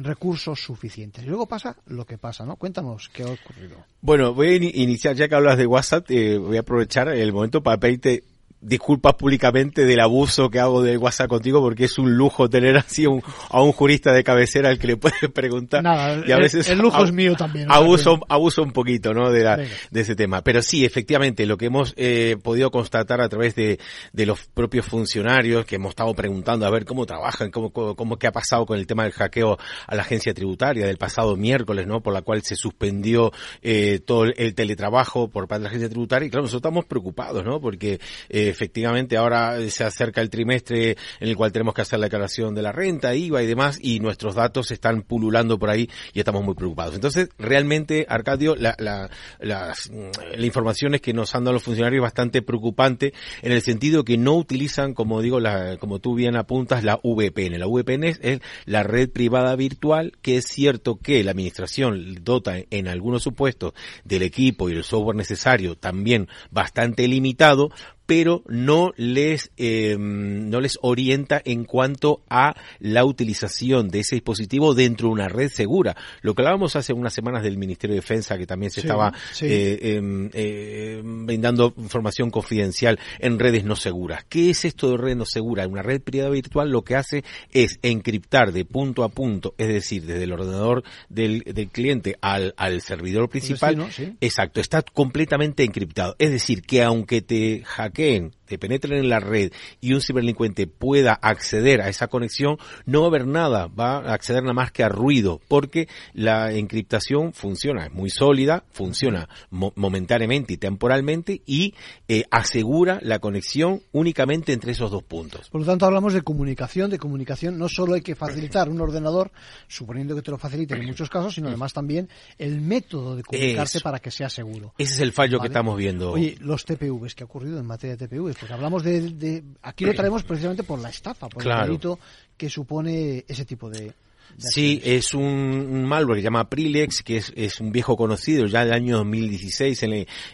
recursos suficientes. Y luego pasa lo que pasa, ¿no? Cuéntanos qué ha ocurrido. Bueno, voy a iniciar ya que hablas de WhatsApp eh, voy a aprovechar el momento para pedirte disculpas públicamente del abuso que hago de WhatsApp contigo porque es un lujo tener así a un jurista de cabecera al que le puedes preguntar. Y a veces el, lujo es mío también abuso abuso un poquito no de, de ese tema. Pero sí efectivamente lo que hemos eh, podido constatar a través de, de los propios funcionarios que hemos estado preguntando a ver cómo trabajan cómo, cómo, qué ha pasado con el tema del hackeo a la agencia tributaria del pasado miércoles no por la cual se suspendió eh, todo el teletrabajo por parte de la agencia tributaria. Y claro nosotros estamos preocupados no porque eh, efectivamente ahora se acerca el trimestre en el cual tenemos que hacer la declaración de la renta, IVA y demás, y nuestros datos están pululando por ahí y estamos muy preocupados. Entonces, realmente, Arcadio, la, la, la, la información es que nos han dado los funcionarios bastante preocupante en el sentido que no utilizan, como digo, la, como tú bien apuntas, la VPN. La VPN es la red privada virtual, que es cierto que la administración dota en algunos supuestos del equipo y el software necesario también bastante limitado, pero no les eh, no les orienta en cuanto a la utilización de ese dispositivo dentro de una red segura. Lo que hablábamos hace unas semanas del Ministerio de Defensa que también se estaba Eh, em, eh, brindando información confidencial en redes no seguras. ¿Qué es esto de red no segura? Una red privada virtual lo que hace es encriptar de punto a punto, es decir, desde el ordenador del, del cliente al, al servidor principal. exacto, está completamente encriptado. Es decir, que aunque te again te penetren en la red y un ciberdelincuente pueda acceder a esa conexión, no va a haber nada, va a acceder nada más que a ruido, porque la encriptación funciona, es muy sólida, funciona momentáneamente y temporalmente y eh, asegura la conexión únicamente entre esos dos puntos. Por lo tanto, hablamos de comunicación, de comunicación no solo hay que facilitar un ordenador, suponiendo que te lo faciliten en muchos casos, sino además también el método de comunicarse para que sea seguro. Ese es el fallo que estamos viendo. Oye, los TPVs, ¿qué ha ocurrido en materia de TPVs? Porque hablamos de, aquí lo traemos precisamente por la estafa, por el delito que supone ese tipo de, Sí, es un, malware que se llama Prilex, que es, es, un viejo conocido ya del año 2016.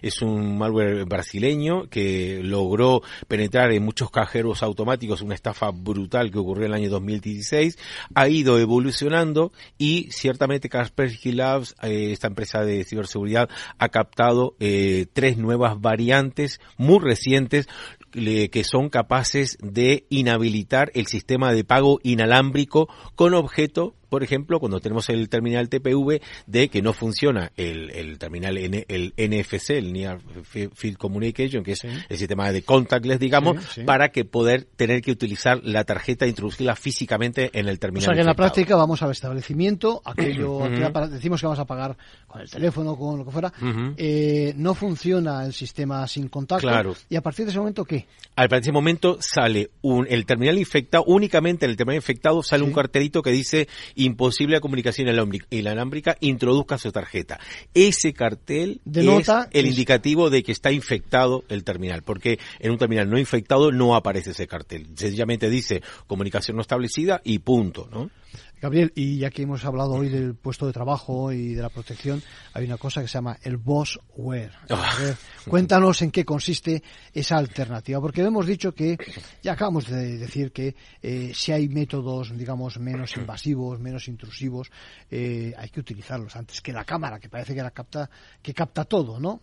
Es un malware brasileño que logró penetrar en muchos cajeros automáticos, una estafa brutal que ocurrió en el año 2016. Ha ido evolucionando y ciertamente Kaspersky Labs, eh, esta empresa de ciberseguridad, ha captado eh, tres nuevas variantes muy recientes, que son capaces de inhabilitar el sistema de pago inalámbrico con objeto por ejemplo, cuando tenemos el terminal TPV, de que no funciona el, el terminal N, el NFC, el Near Field Communication, que es el sistema de contactless, digamos, Sí, sí. para que poder tener que utilizar la tarjeta e introducirla físicamente en el O terminal. sea que en la práctica vamos al establecimiento, aquello, decimos que vamos a pagar con el teléfono, con lo que fuera, eh, no funciona el sistema sin contacto. Claro. Y a partir de ese momento, ¿qué? Al para ese momento sale un, el terminal infectado, únicamente en el terminal infectado sale un cartelito que dice imposible la comunicación inalámbrica, inalámbrica, introduzca su tarjeta. Ese cartel Denota es el indicativo de que está infectado el terminal, porque en un terminal no infectado no aparece ese cartel. Sencillamente dice comunicación no establecida y punto, ¿no? Gabriel, y ya que hemos hablado hoy del puesto de trabajo y de la protección, hay una cosa que se llama el bossware. Ah. Cuéntanos en qué consiste esa alternativa, porque hemos dicho que, ya acabamos de decir que eh, si hay métodos, digamos, menos invasivos, menos intrusivos, eh, hay que utilizarlos antes que la cámara, que parece que la capta, que capta todo, ¿no?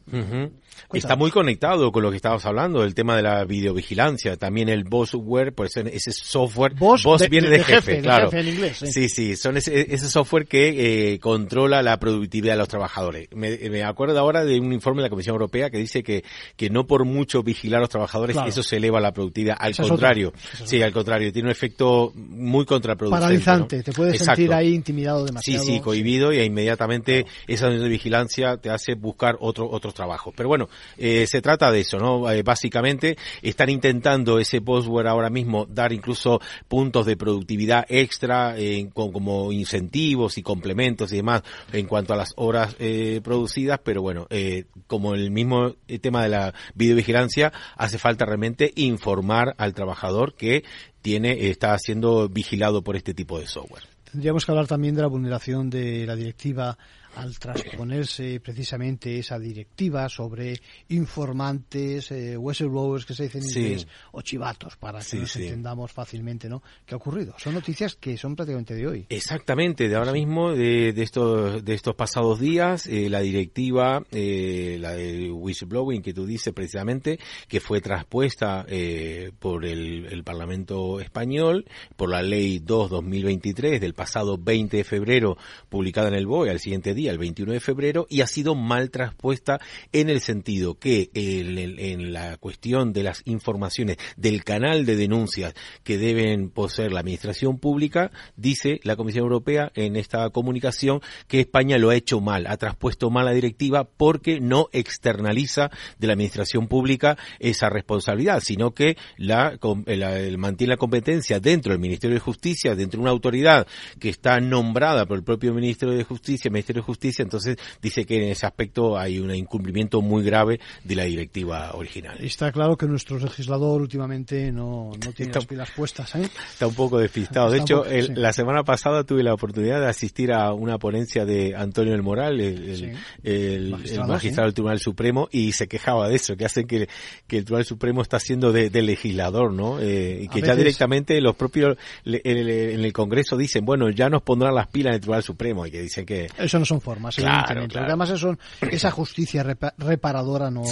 Está muy conectado con lo que estabas hablando, el tema de la videovigilancia, también el bossware, pues ese software, Boss de- viene de- jefe, de claro. jefe en inglés, sí. sí, sí, son ese, ese software que eh, controla la productividad de los trabajadores. Me, me acuerdo ahora de un informe de la Comisión Europea que dice que, que no por mucho vigilar a los trabajadores Claro. eso se eleva la productividad, al Esa contrario, es sí, al contrario, tiene un efecto muy contraproducente. Paralizante, ¿no? te puedes Exacto. sentir ahí intimidado Sí, demasiado. sí, cohibido y inmediatamente esa vigilancia te hace buscar otro, otros trabajos. Pero bueno, eh, se trata de eso, ¿no? Eh, básicamente están intentando ese postware ahora mismo dar incluso puntos de productividad extra eh, con, como incentivos y complementos y demás en cuanto a las horas eh, producidas, pero bueno, eh, como el mismo eh, tema de la videovigilancia, hace falta realmente informar al trabajador que tiene, está siendo vigilado por este tipo de software. Tendríamos que hablar también de la vulneración de la directiva al transponerse precisamente esa directiva sobre informantes, eh, whistleblowers que se dicen en Sí. inglés, o chivatos, para que Sí, nos sí. entendamos fácilmente, ¿no? ¿Qué ha ocurrido? Son noticias que son prácticamente de hoy. Exactamente, de ahora mismo, de, de estos de estos pasados días, eh, la directiva, eh, la de whistleblowing que tú dices precisamente, que fue traspuesta eh, por el, el Parlamento español, por la Ley 2-2023 del pasado 20 de febrero, publicada en el BOE al siguiente día, el 21 de febrero, y ha sido mal traspuesta en el sentido que en, la cuestión de las informaciones del canal de denuncias que deben poseer la administración pública, dice la Comisión Europea en esta comunicación que España lo ha hecho mal, ha traspuesto mal la directiva porque no externaliza de la administración pública esa responsabilidad, sino que la, com- la- el- mantiene la competencia dentro del Ministerio de Justicia, dentro de una autoridad que está nombrada por el propio Ministerio de Justicia, Ministerio de Justicia, entonces dice que en ese aspecto hay un incumplimiento muy grave de la directiva original. Está claro que nuestro legislador últimamente no, no tiene Está- las pilas puestas, ¿eh? Está un poco despistado. De Está hecho, un poco, el- sí. la semana pasada tuve la oportunidad de asistir a una ponencia de Antonio El Moral, el, Sí. el- Magistrado, el magistrado del Tribunal Supremo, y se quejaba de eso, que hacen que, que el Tribunal Supremo está siendo de, de legislador, ¿no? Eh, y que ya veces- directamente los propios en el Congreso dicen, bueno, ya nos pondrán las pilas en el Tribunal Supremo, y que dicen que... Eso no son formas, Claro, evidentemente. claro. Además eso, esa justicia repa- reparadora no,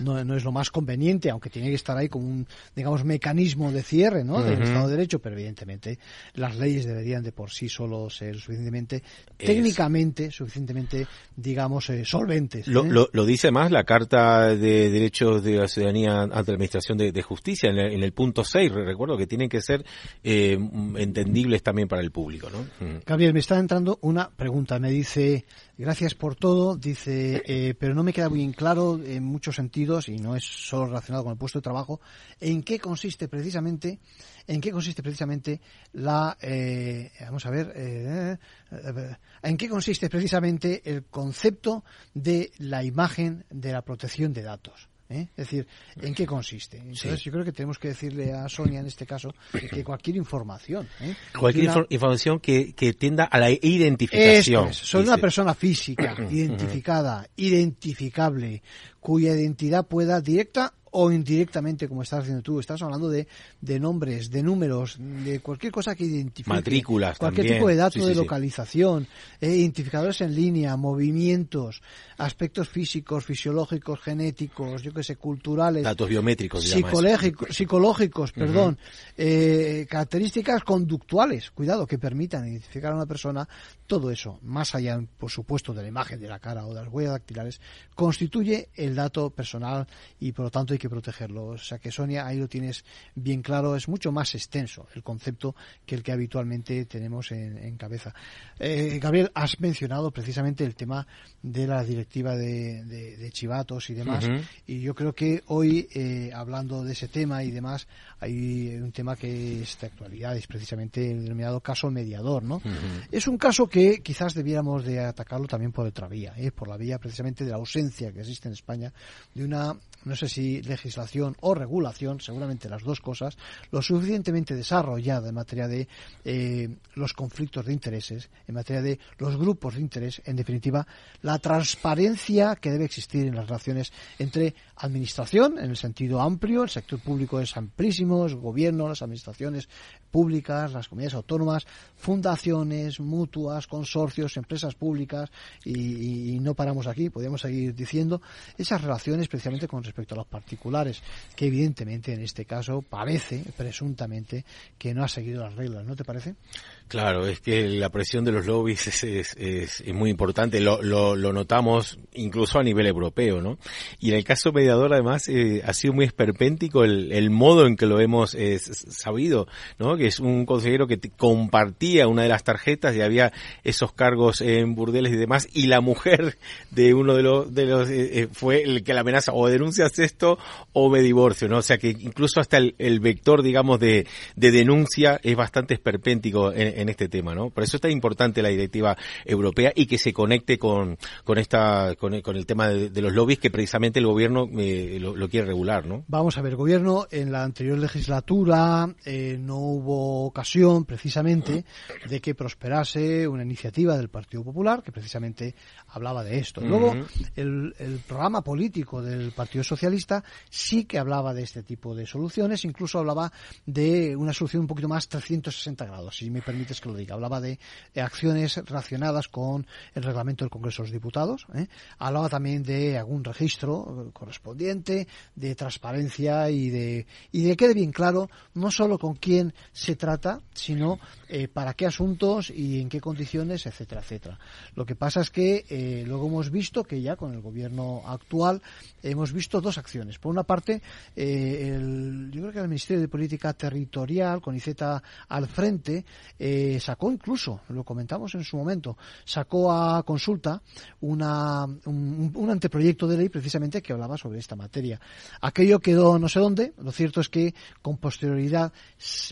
no, no es lo más conveniente, aunque tiene que estar ahí como un, digamos, mecanismo de cierre ¿no? del. Estado de Derecho, pero evidentemente las leyes deberían de por sí solo ser suficientemente, técnicamente, suficientemente, digamos, eh, solventes. Lo, ¿eh? lo, lo dice más la Carta de Derechos de la Ciudadanía ante la Administración de, de Justicia, en el, en el punto 6, recuerdo que tienen que ser eh, entendibles también para el público, ¿no? Mm. Gabriel, me está entrando una pregunta. Me dice, gracias por todo, dice, eh, pero no me queda bien claro en muchos sentidos, y no es solo relacionado con el puesto de trabajo, en qué consiste precisamente, en qué consiste precisamente la, eh, vamos a ver, eh, en qué consiste precisamente el concepto de la imagen de la protección de datos. ¿Eh? Es decir, ¿en qué consiste? Entonces, Sí. yo creo que tenemos que decirle a Sonia en este caso que cualquier información, ¿eh? Cualquier una- infor- información que, que tienda a la identificación. es, soy dice. una persona física, identificada, identificable, cuya identidad pueda directa o indirectamente, como estás haciendo tú, estás hablando de, de nombres, de números, de cualquier cosa que identifique. Matrículas Cualquier también. tipo de dato Sí, sí, de sí. localización, eh, identificadores en línea, movimientos, aspectos físicos, fisiológicos, genéticos, yo que sé, culturales. Datos biométricos. Psicológicos, psicológicos, perdón, eh, características conductuales, cuidado, que permitan identificar a una persona, todo eso, más allá, por supuesto, de la imagen de la cara o de las huellas dactilares, constituye el dato personal y por lo tanto hay que protegerlo. O sea que Sonia, ahí lo tienes bien claro, es mucho más extenso el concepto que el que habitualmente tenemos en, en cabeza. Eh, Gabriel, has mencionado precisamente el tema de la directiva de, de- de chivatos y demás, y yo creo que hoy, eh, hablando de ese tema y demás, hay un tema que es de actualidad, es precisamente el denominado caso mediador, ¿no? Es un caso que quizás debiéramos de atacarlo también por otra vía, ¿eh? por la vía precisamente de la ausencia que existe en España de una, no sé si legislación o regulación, seguramente las dos cosas, lo suficientemente desarrollada en materia de eh, los conflictos de intereses, en materia de los grupos de interés, en definitiva, la transparencia que debe existir en las relaciones entre administración, en el sentido amplio, el sector público es amplísimo, el gobierno, las administraciones públicas, las comunidades autónomas, fundaciones, mutuas, consorcios, empresas públicas, y, no paramos aquí, podríamos seguir diciendo, esas relaciones precisamente con respecto a los particulares, que evidentemente en este caso parece, presuntamente, que no ha seguido las reglas, ¿no te parece? Claro, es que la presión de los lobbies es, es, es- muy importante, lo, lo, notamos incluso a nivel europeo, ¿no? Y en el caso mediador, además, eh, ha sido muy esperpéntico el, el modo en que lo hemos eh, sabido, ¿no? Que es un consejero que compartía una de las tarjetas y había esos cargos en burdeles y demás, y la mujer de uno de los, de los eh, eh, fue el que la amenaza, o denuncias esto o me divorcio, ¿no? O sea que incluso hasta el, el vector, digamos, de, de denuncia es bastante esperpéntico en, en este tema, ¿no? Por eso es tan importante la directiva europea y que se conecte con, con esta, con, el- con el tema de, de los lobbies que precisamente el gobierno eh, lo, lo quiere regular, ¿no? Vamos a ver, gobierno, en la anterior legislatura eh, no hubo ocasión precisamente de que prosperase una iniciativa del Partido Popular que precisamente hablaba de esto. Luego, el, el programa político del Partido Socialista sí que hablaba de este tipo de soluciones, incluso hablaba de una solución un poquito más 360 grados, si me permites que lo diga. Hablaba de, eh, acciones relacionadas con el reglamento del Congreso de los Diputados, ¿eh? hablaba también de algún registro eh, correspondiente, de transparencia y de, y de que quede bien claro no solo con quién se trata, sino para qué asuntos y en qué condiciones, etcétera, etcétera. Lo que pasa es que luego hemos visto que ya con el gobierno actual hemos visto dos acciones. Por una parte, el- yo creo que el Ministerio de Política Territorial, con ICETA al frente, sacó incluso, lo comentamos en su momento, sacó a consulta una, un, anteproyecto de ley precisamente que hablaba sobre esta materia. Aquello quedó no sé dónde, lo cierto es que con posterioridad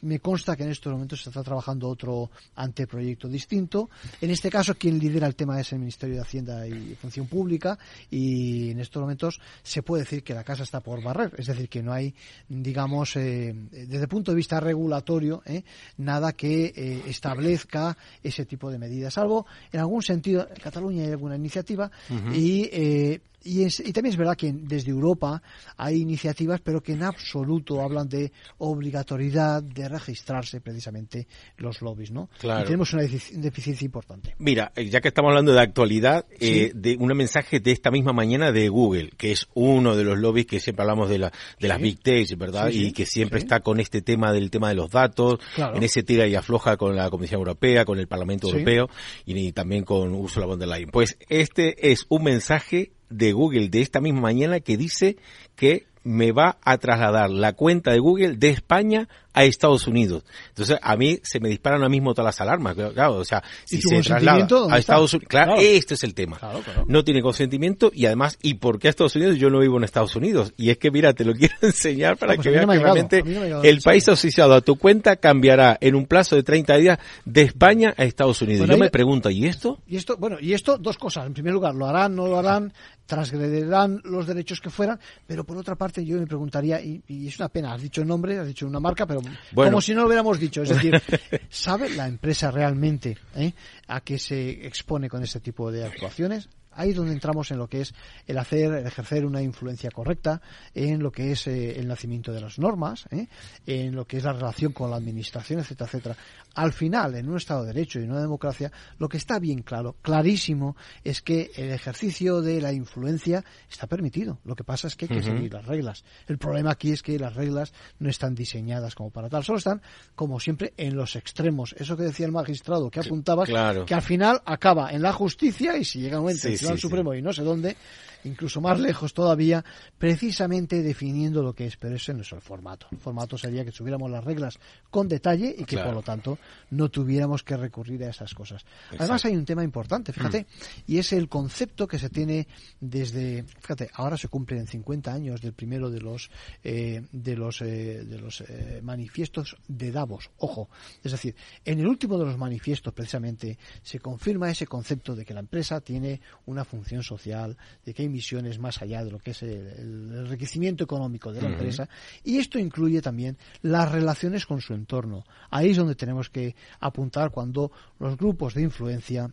me consta que en estos momentos se está trabajando otro anteproyecto distinto. En este caso, quien lidera el tema es el Ministerio de Hacienda y Función Pública y en estos momentos se puede decir que la casa está por barrer, es decir, que no hay, digamos, eh, desde el punto de vista regulatorio, eh, nada que eh, establezca ese tipo de medidas, salvo en algún sentido, en Cataluña hay alguna iniciativa y eh, y, es- y también es verdad que desde Europa hay iniciativas, pero que en absoluto hablan de obligatoriedad de registrarse precisamente los lobbies, ¿no? Claro. Y tenemos una defici- deficiencia importante. Mira, eh, ya que estamos hablando de actualidad, Sí. eh, de un mensaje de esta misma mañana de Google, que es uno de los lobbies que siempre hablamos de, la, de las. Big Techs, ¿verdad? Sí, y que siempre está con este tema del tema de los datos, Claro. en ese tira y afloja con la Comisión Europea, con el Parlamento. Europeo y, y también con Ursula von der Leyen. Pues este es un mensaje de Google de esta misma mañana que dice que me va a trasladar la cuenta de Google de España a Estados Unidos. Entonces, a mí se me disparan ahora mismo todas las alarmas, claro, o sea, ¿Y si se traslada a? Estados Unidos, claro, Claro. este es el tema. Claro, claro. No tiene consentimiento y además, ¿y por qué a Estados Unidos? Yo no vivo en Estados Unidos. Y es que, mira, te lo (laughs) quiero enseñar para pues que mí veas no que llegado, realmente no el país asociado a tu cuenta cambiará en un plazo de 30 días de España a Estados Unidos. Bueno, Yo ahí- me pregunto, ¿y esto? Y esto, bueno, y esto, dos cosas. En primer lugar, lo harán, no lo harán, transgredirán los derechos que fueran, pero por otra parte yo me preguntaría, y, y es una pena, has dicho el nombre, has dicho una marca, pero Bueno. como si no lo hubiéramos dicho. Es decir, (laughs) ¿sabe la empresa realmente eh, a qué se expone con este tipo de actuaciones? Ahí es donde entramos en lo que es el hacer, el ejercer una influencia correcta en lo que es eh, el nacimiento de las normas, ¿eh? en lo que es la relación con la administración, etcétera, etcétera. Al final, en un Estado de Derecho y en una democracia, lo que está bien claro, clarísimo, es que el ejercicio de la influencia está permitido. Lo que pasa es que hay que seguir las reglas. El problema aquí es que las reglas no están diseñadas como para tal, solo están, como siempre, en los extremos. Eso que decía el magistrado que apuntabas, que al final acaba en la justicia y si llega un momento Tribunal Supremo y no sé dónde, incluso más lejos todavía, precisamente definiendo lo que es, pero ese no es el formato. El formato sería que tuviéramos las reglas con detalle y que por lo tanto no tuviéramos que recurrir a esas cosas. Además hay un tema importante, fíjate, mm. y es el concepto que se tiene desde, fíjate, ahora se cumplen 50 años del primero de los eh, de los eh, de los eh, manifiestos de Davos. Ojo, es decir, en el último de los manifiestos precisamente se confirma ese concepto de que la empresa tiene una función social, de que hay misiones más allá de lo que es el, enriquecimiento económico de la empresa y esto incluye también las relaciones con su entorno. Ahí es donde tenemos que apuntar cuando los grupos de influencia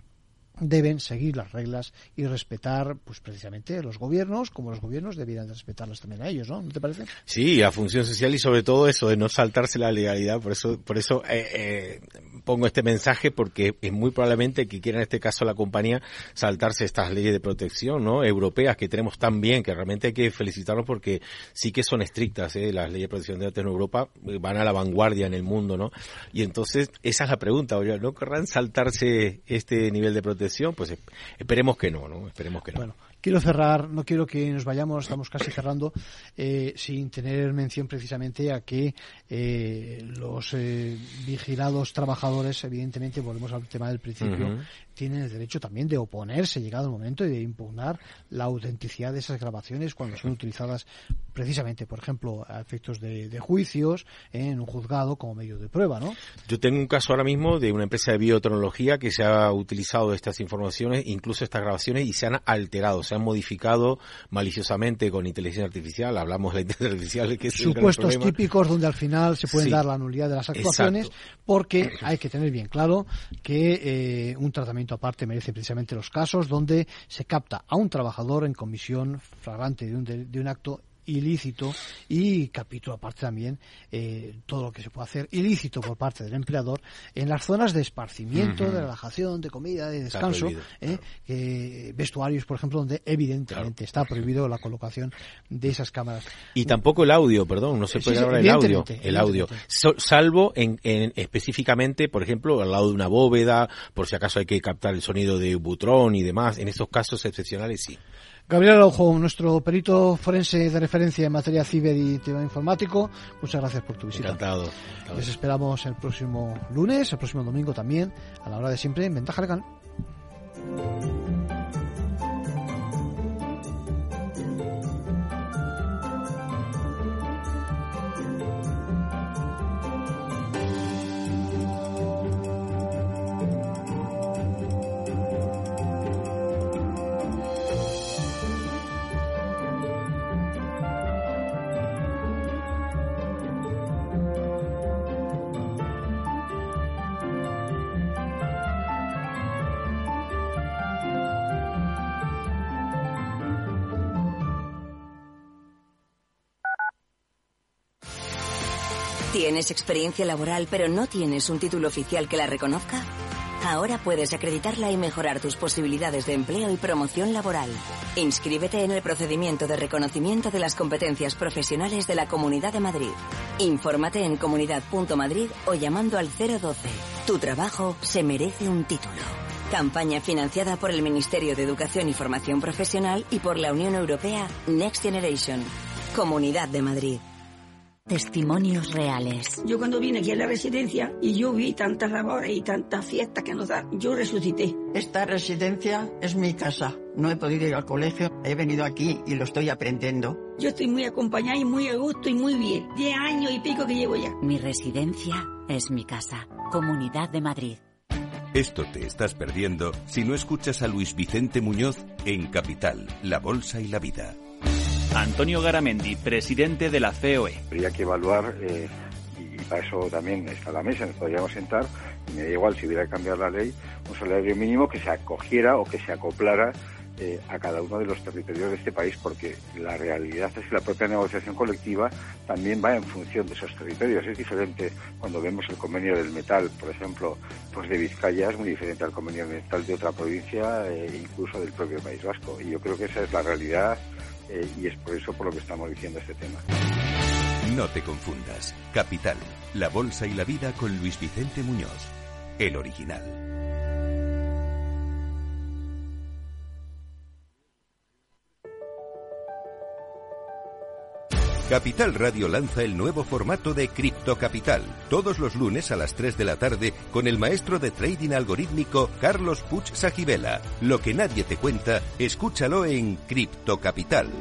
deben seguir las reglas y respetar, pues precisamente los gobiernos, como los gobiernos debieran respetarlas también a ellos, ¿no? ¿No te parece? Sí, la función social y sobre todo eso de no saltarse la legalidad. Por eso, por eso eh, eh, pongo este mensaje porque es muy probablemente que quiera en este caso la compañía saltarse estas leyes de protección, ¿no? Europeas que tenemos tan bien que realmente hay que felicitarlos porque sí que son estrictas, ¿eh? Las leyes de protección de datos en Europa van a la vanguardia en el mundo, ¿no? Y entonces esa es la pregunta, ¿no querrán saltarse este nivel de protección? Pues esperemos que no, ¿no? Esperemos que no. Bueno, quiero cerrar, no quiero que nos vayamos, estamos casi cerrando, eh, sin tener mención precisamente a que eh, los eh, vigilados trabajadores, evidentemente, volvemos al tema del principio, tienen el derecho también de oponerse, llegado el momento, y de impugnar la autenticidad de esas grabaciones cuando son utilizadas precisamente, por ejemplo, a efectos de, juicios en un juzgado como medio de prueba, ¿no? Yo tengo un caso ahora mismo de una empresa de biotecnología que se ha utilizado estas informaciones, incluso estas grabaciones, y se han alterado, se han modificado maliciosamente con inteligencia artificial. Hablamos de la inteligencia artificial, que es Supuestos típicos donde al final se puede dar la nulidad de las actuaciones, porque hay que tener bien claro que eh, un tratamiento aparte merece precisamente los casos donde se capta a un trabajador en comisión flagrante de un, de un acto ilícito y capítulo aparte también eh, todo lo que se puede hacer ilícito por parte del empleador en las zonas de esparcimiento, de relajación, de comida, de descanso, eh, vestuarios, por ejemplo, donde evidentemente está prohibido la colocación de esas cámaras. Y tampoco el audio, perdón, no se puede grabar el audio, el audio, salvo en, en, específicamente, por ejemplo, al lado de una bóveda, por si acaso hay que captar el sonido de butrón y demás, en estos casos excepcionales sí. Gabriel Araujo, nuestro perito forense de referencia en materia ciber y tema informático, muchas gracias por tu visita. Encantado. Les esperamos el próximo lunes, el próximo domingo también, a la hora de siempre en Ventaja Legal. ¿Tienes experiencia laboral pero no tienes un título oficial que la reconozca? Ahora puedes acreditarla y mejorar tus posibilidades de empleo y promoción laboral. Inscríbete en el procedimiento de reconocimiento de las competencias profesionales de la Comunidad de Madrid. Infórmate en comunidad.madrid o llamando al 012. Tu trabajo se merece un título. Campaña financiada por el Ministerio de Educación y Formación Profesional y por la Unión Europea Next Generation. Comunidad de Madrid. Testimonios reales. Yo cuando vine aquí a la residencia y yo vi tantas labores y tantas fiestas que nos dan, yo resucité. Esta residencia es mi casa. No he podido ir al colegio, he venido aquí y lo estoy aprendiendo. Yo estoy muy acompañada y muy a gusto y muy bien. Diez años y pico que llevo ya. Mi residencia es mi casa. Comunidad de Madrid. Esto te estás perdiendo si no escuchas a Luis Vicente Muñoz en Capital, La Bolsa y la Vida. Antonio Garamendi, presidente de la COE. Habría que evaluar, eh, y para eso también está la mesa, nos podríamos sentar, y me da igual si hubiera que cambiar la ley, un salario mínimo que se acogiera o que se acoplara eh, a cada uno de los territorios de este país, porque la realidad es que la propia negociación colectiva también va en función de esos territorios. Es diferente cuando vemos el convenio del metal, por ejemplo, pues de Vizcaya es muy diferente al convenio del metal de otra provincia, e incluso del propio País Vasco. Y yo creo que esa es la realidad eh, y es por eso por lo que estamos diciendo este tema. No te confundas. Capital, la bolsa y la vida con Luis Vicente Muñoz, el original. Capital Radio lanza el nuevo formato de Cripto Capital, todos los lunes a las 3 de la tarde con el maestro de trading algorítmico Carlos Puch Sajibela. Lo que nadie te cuenta, escúchalo en Cripto Capital.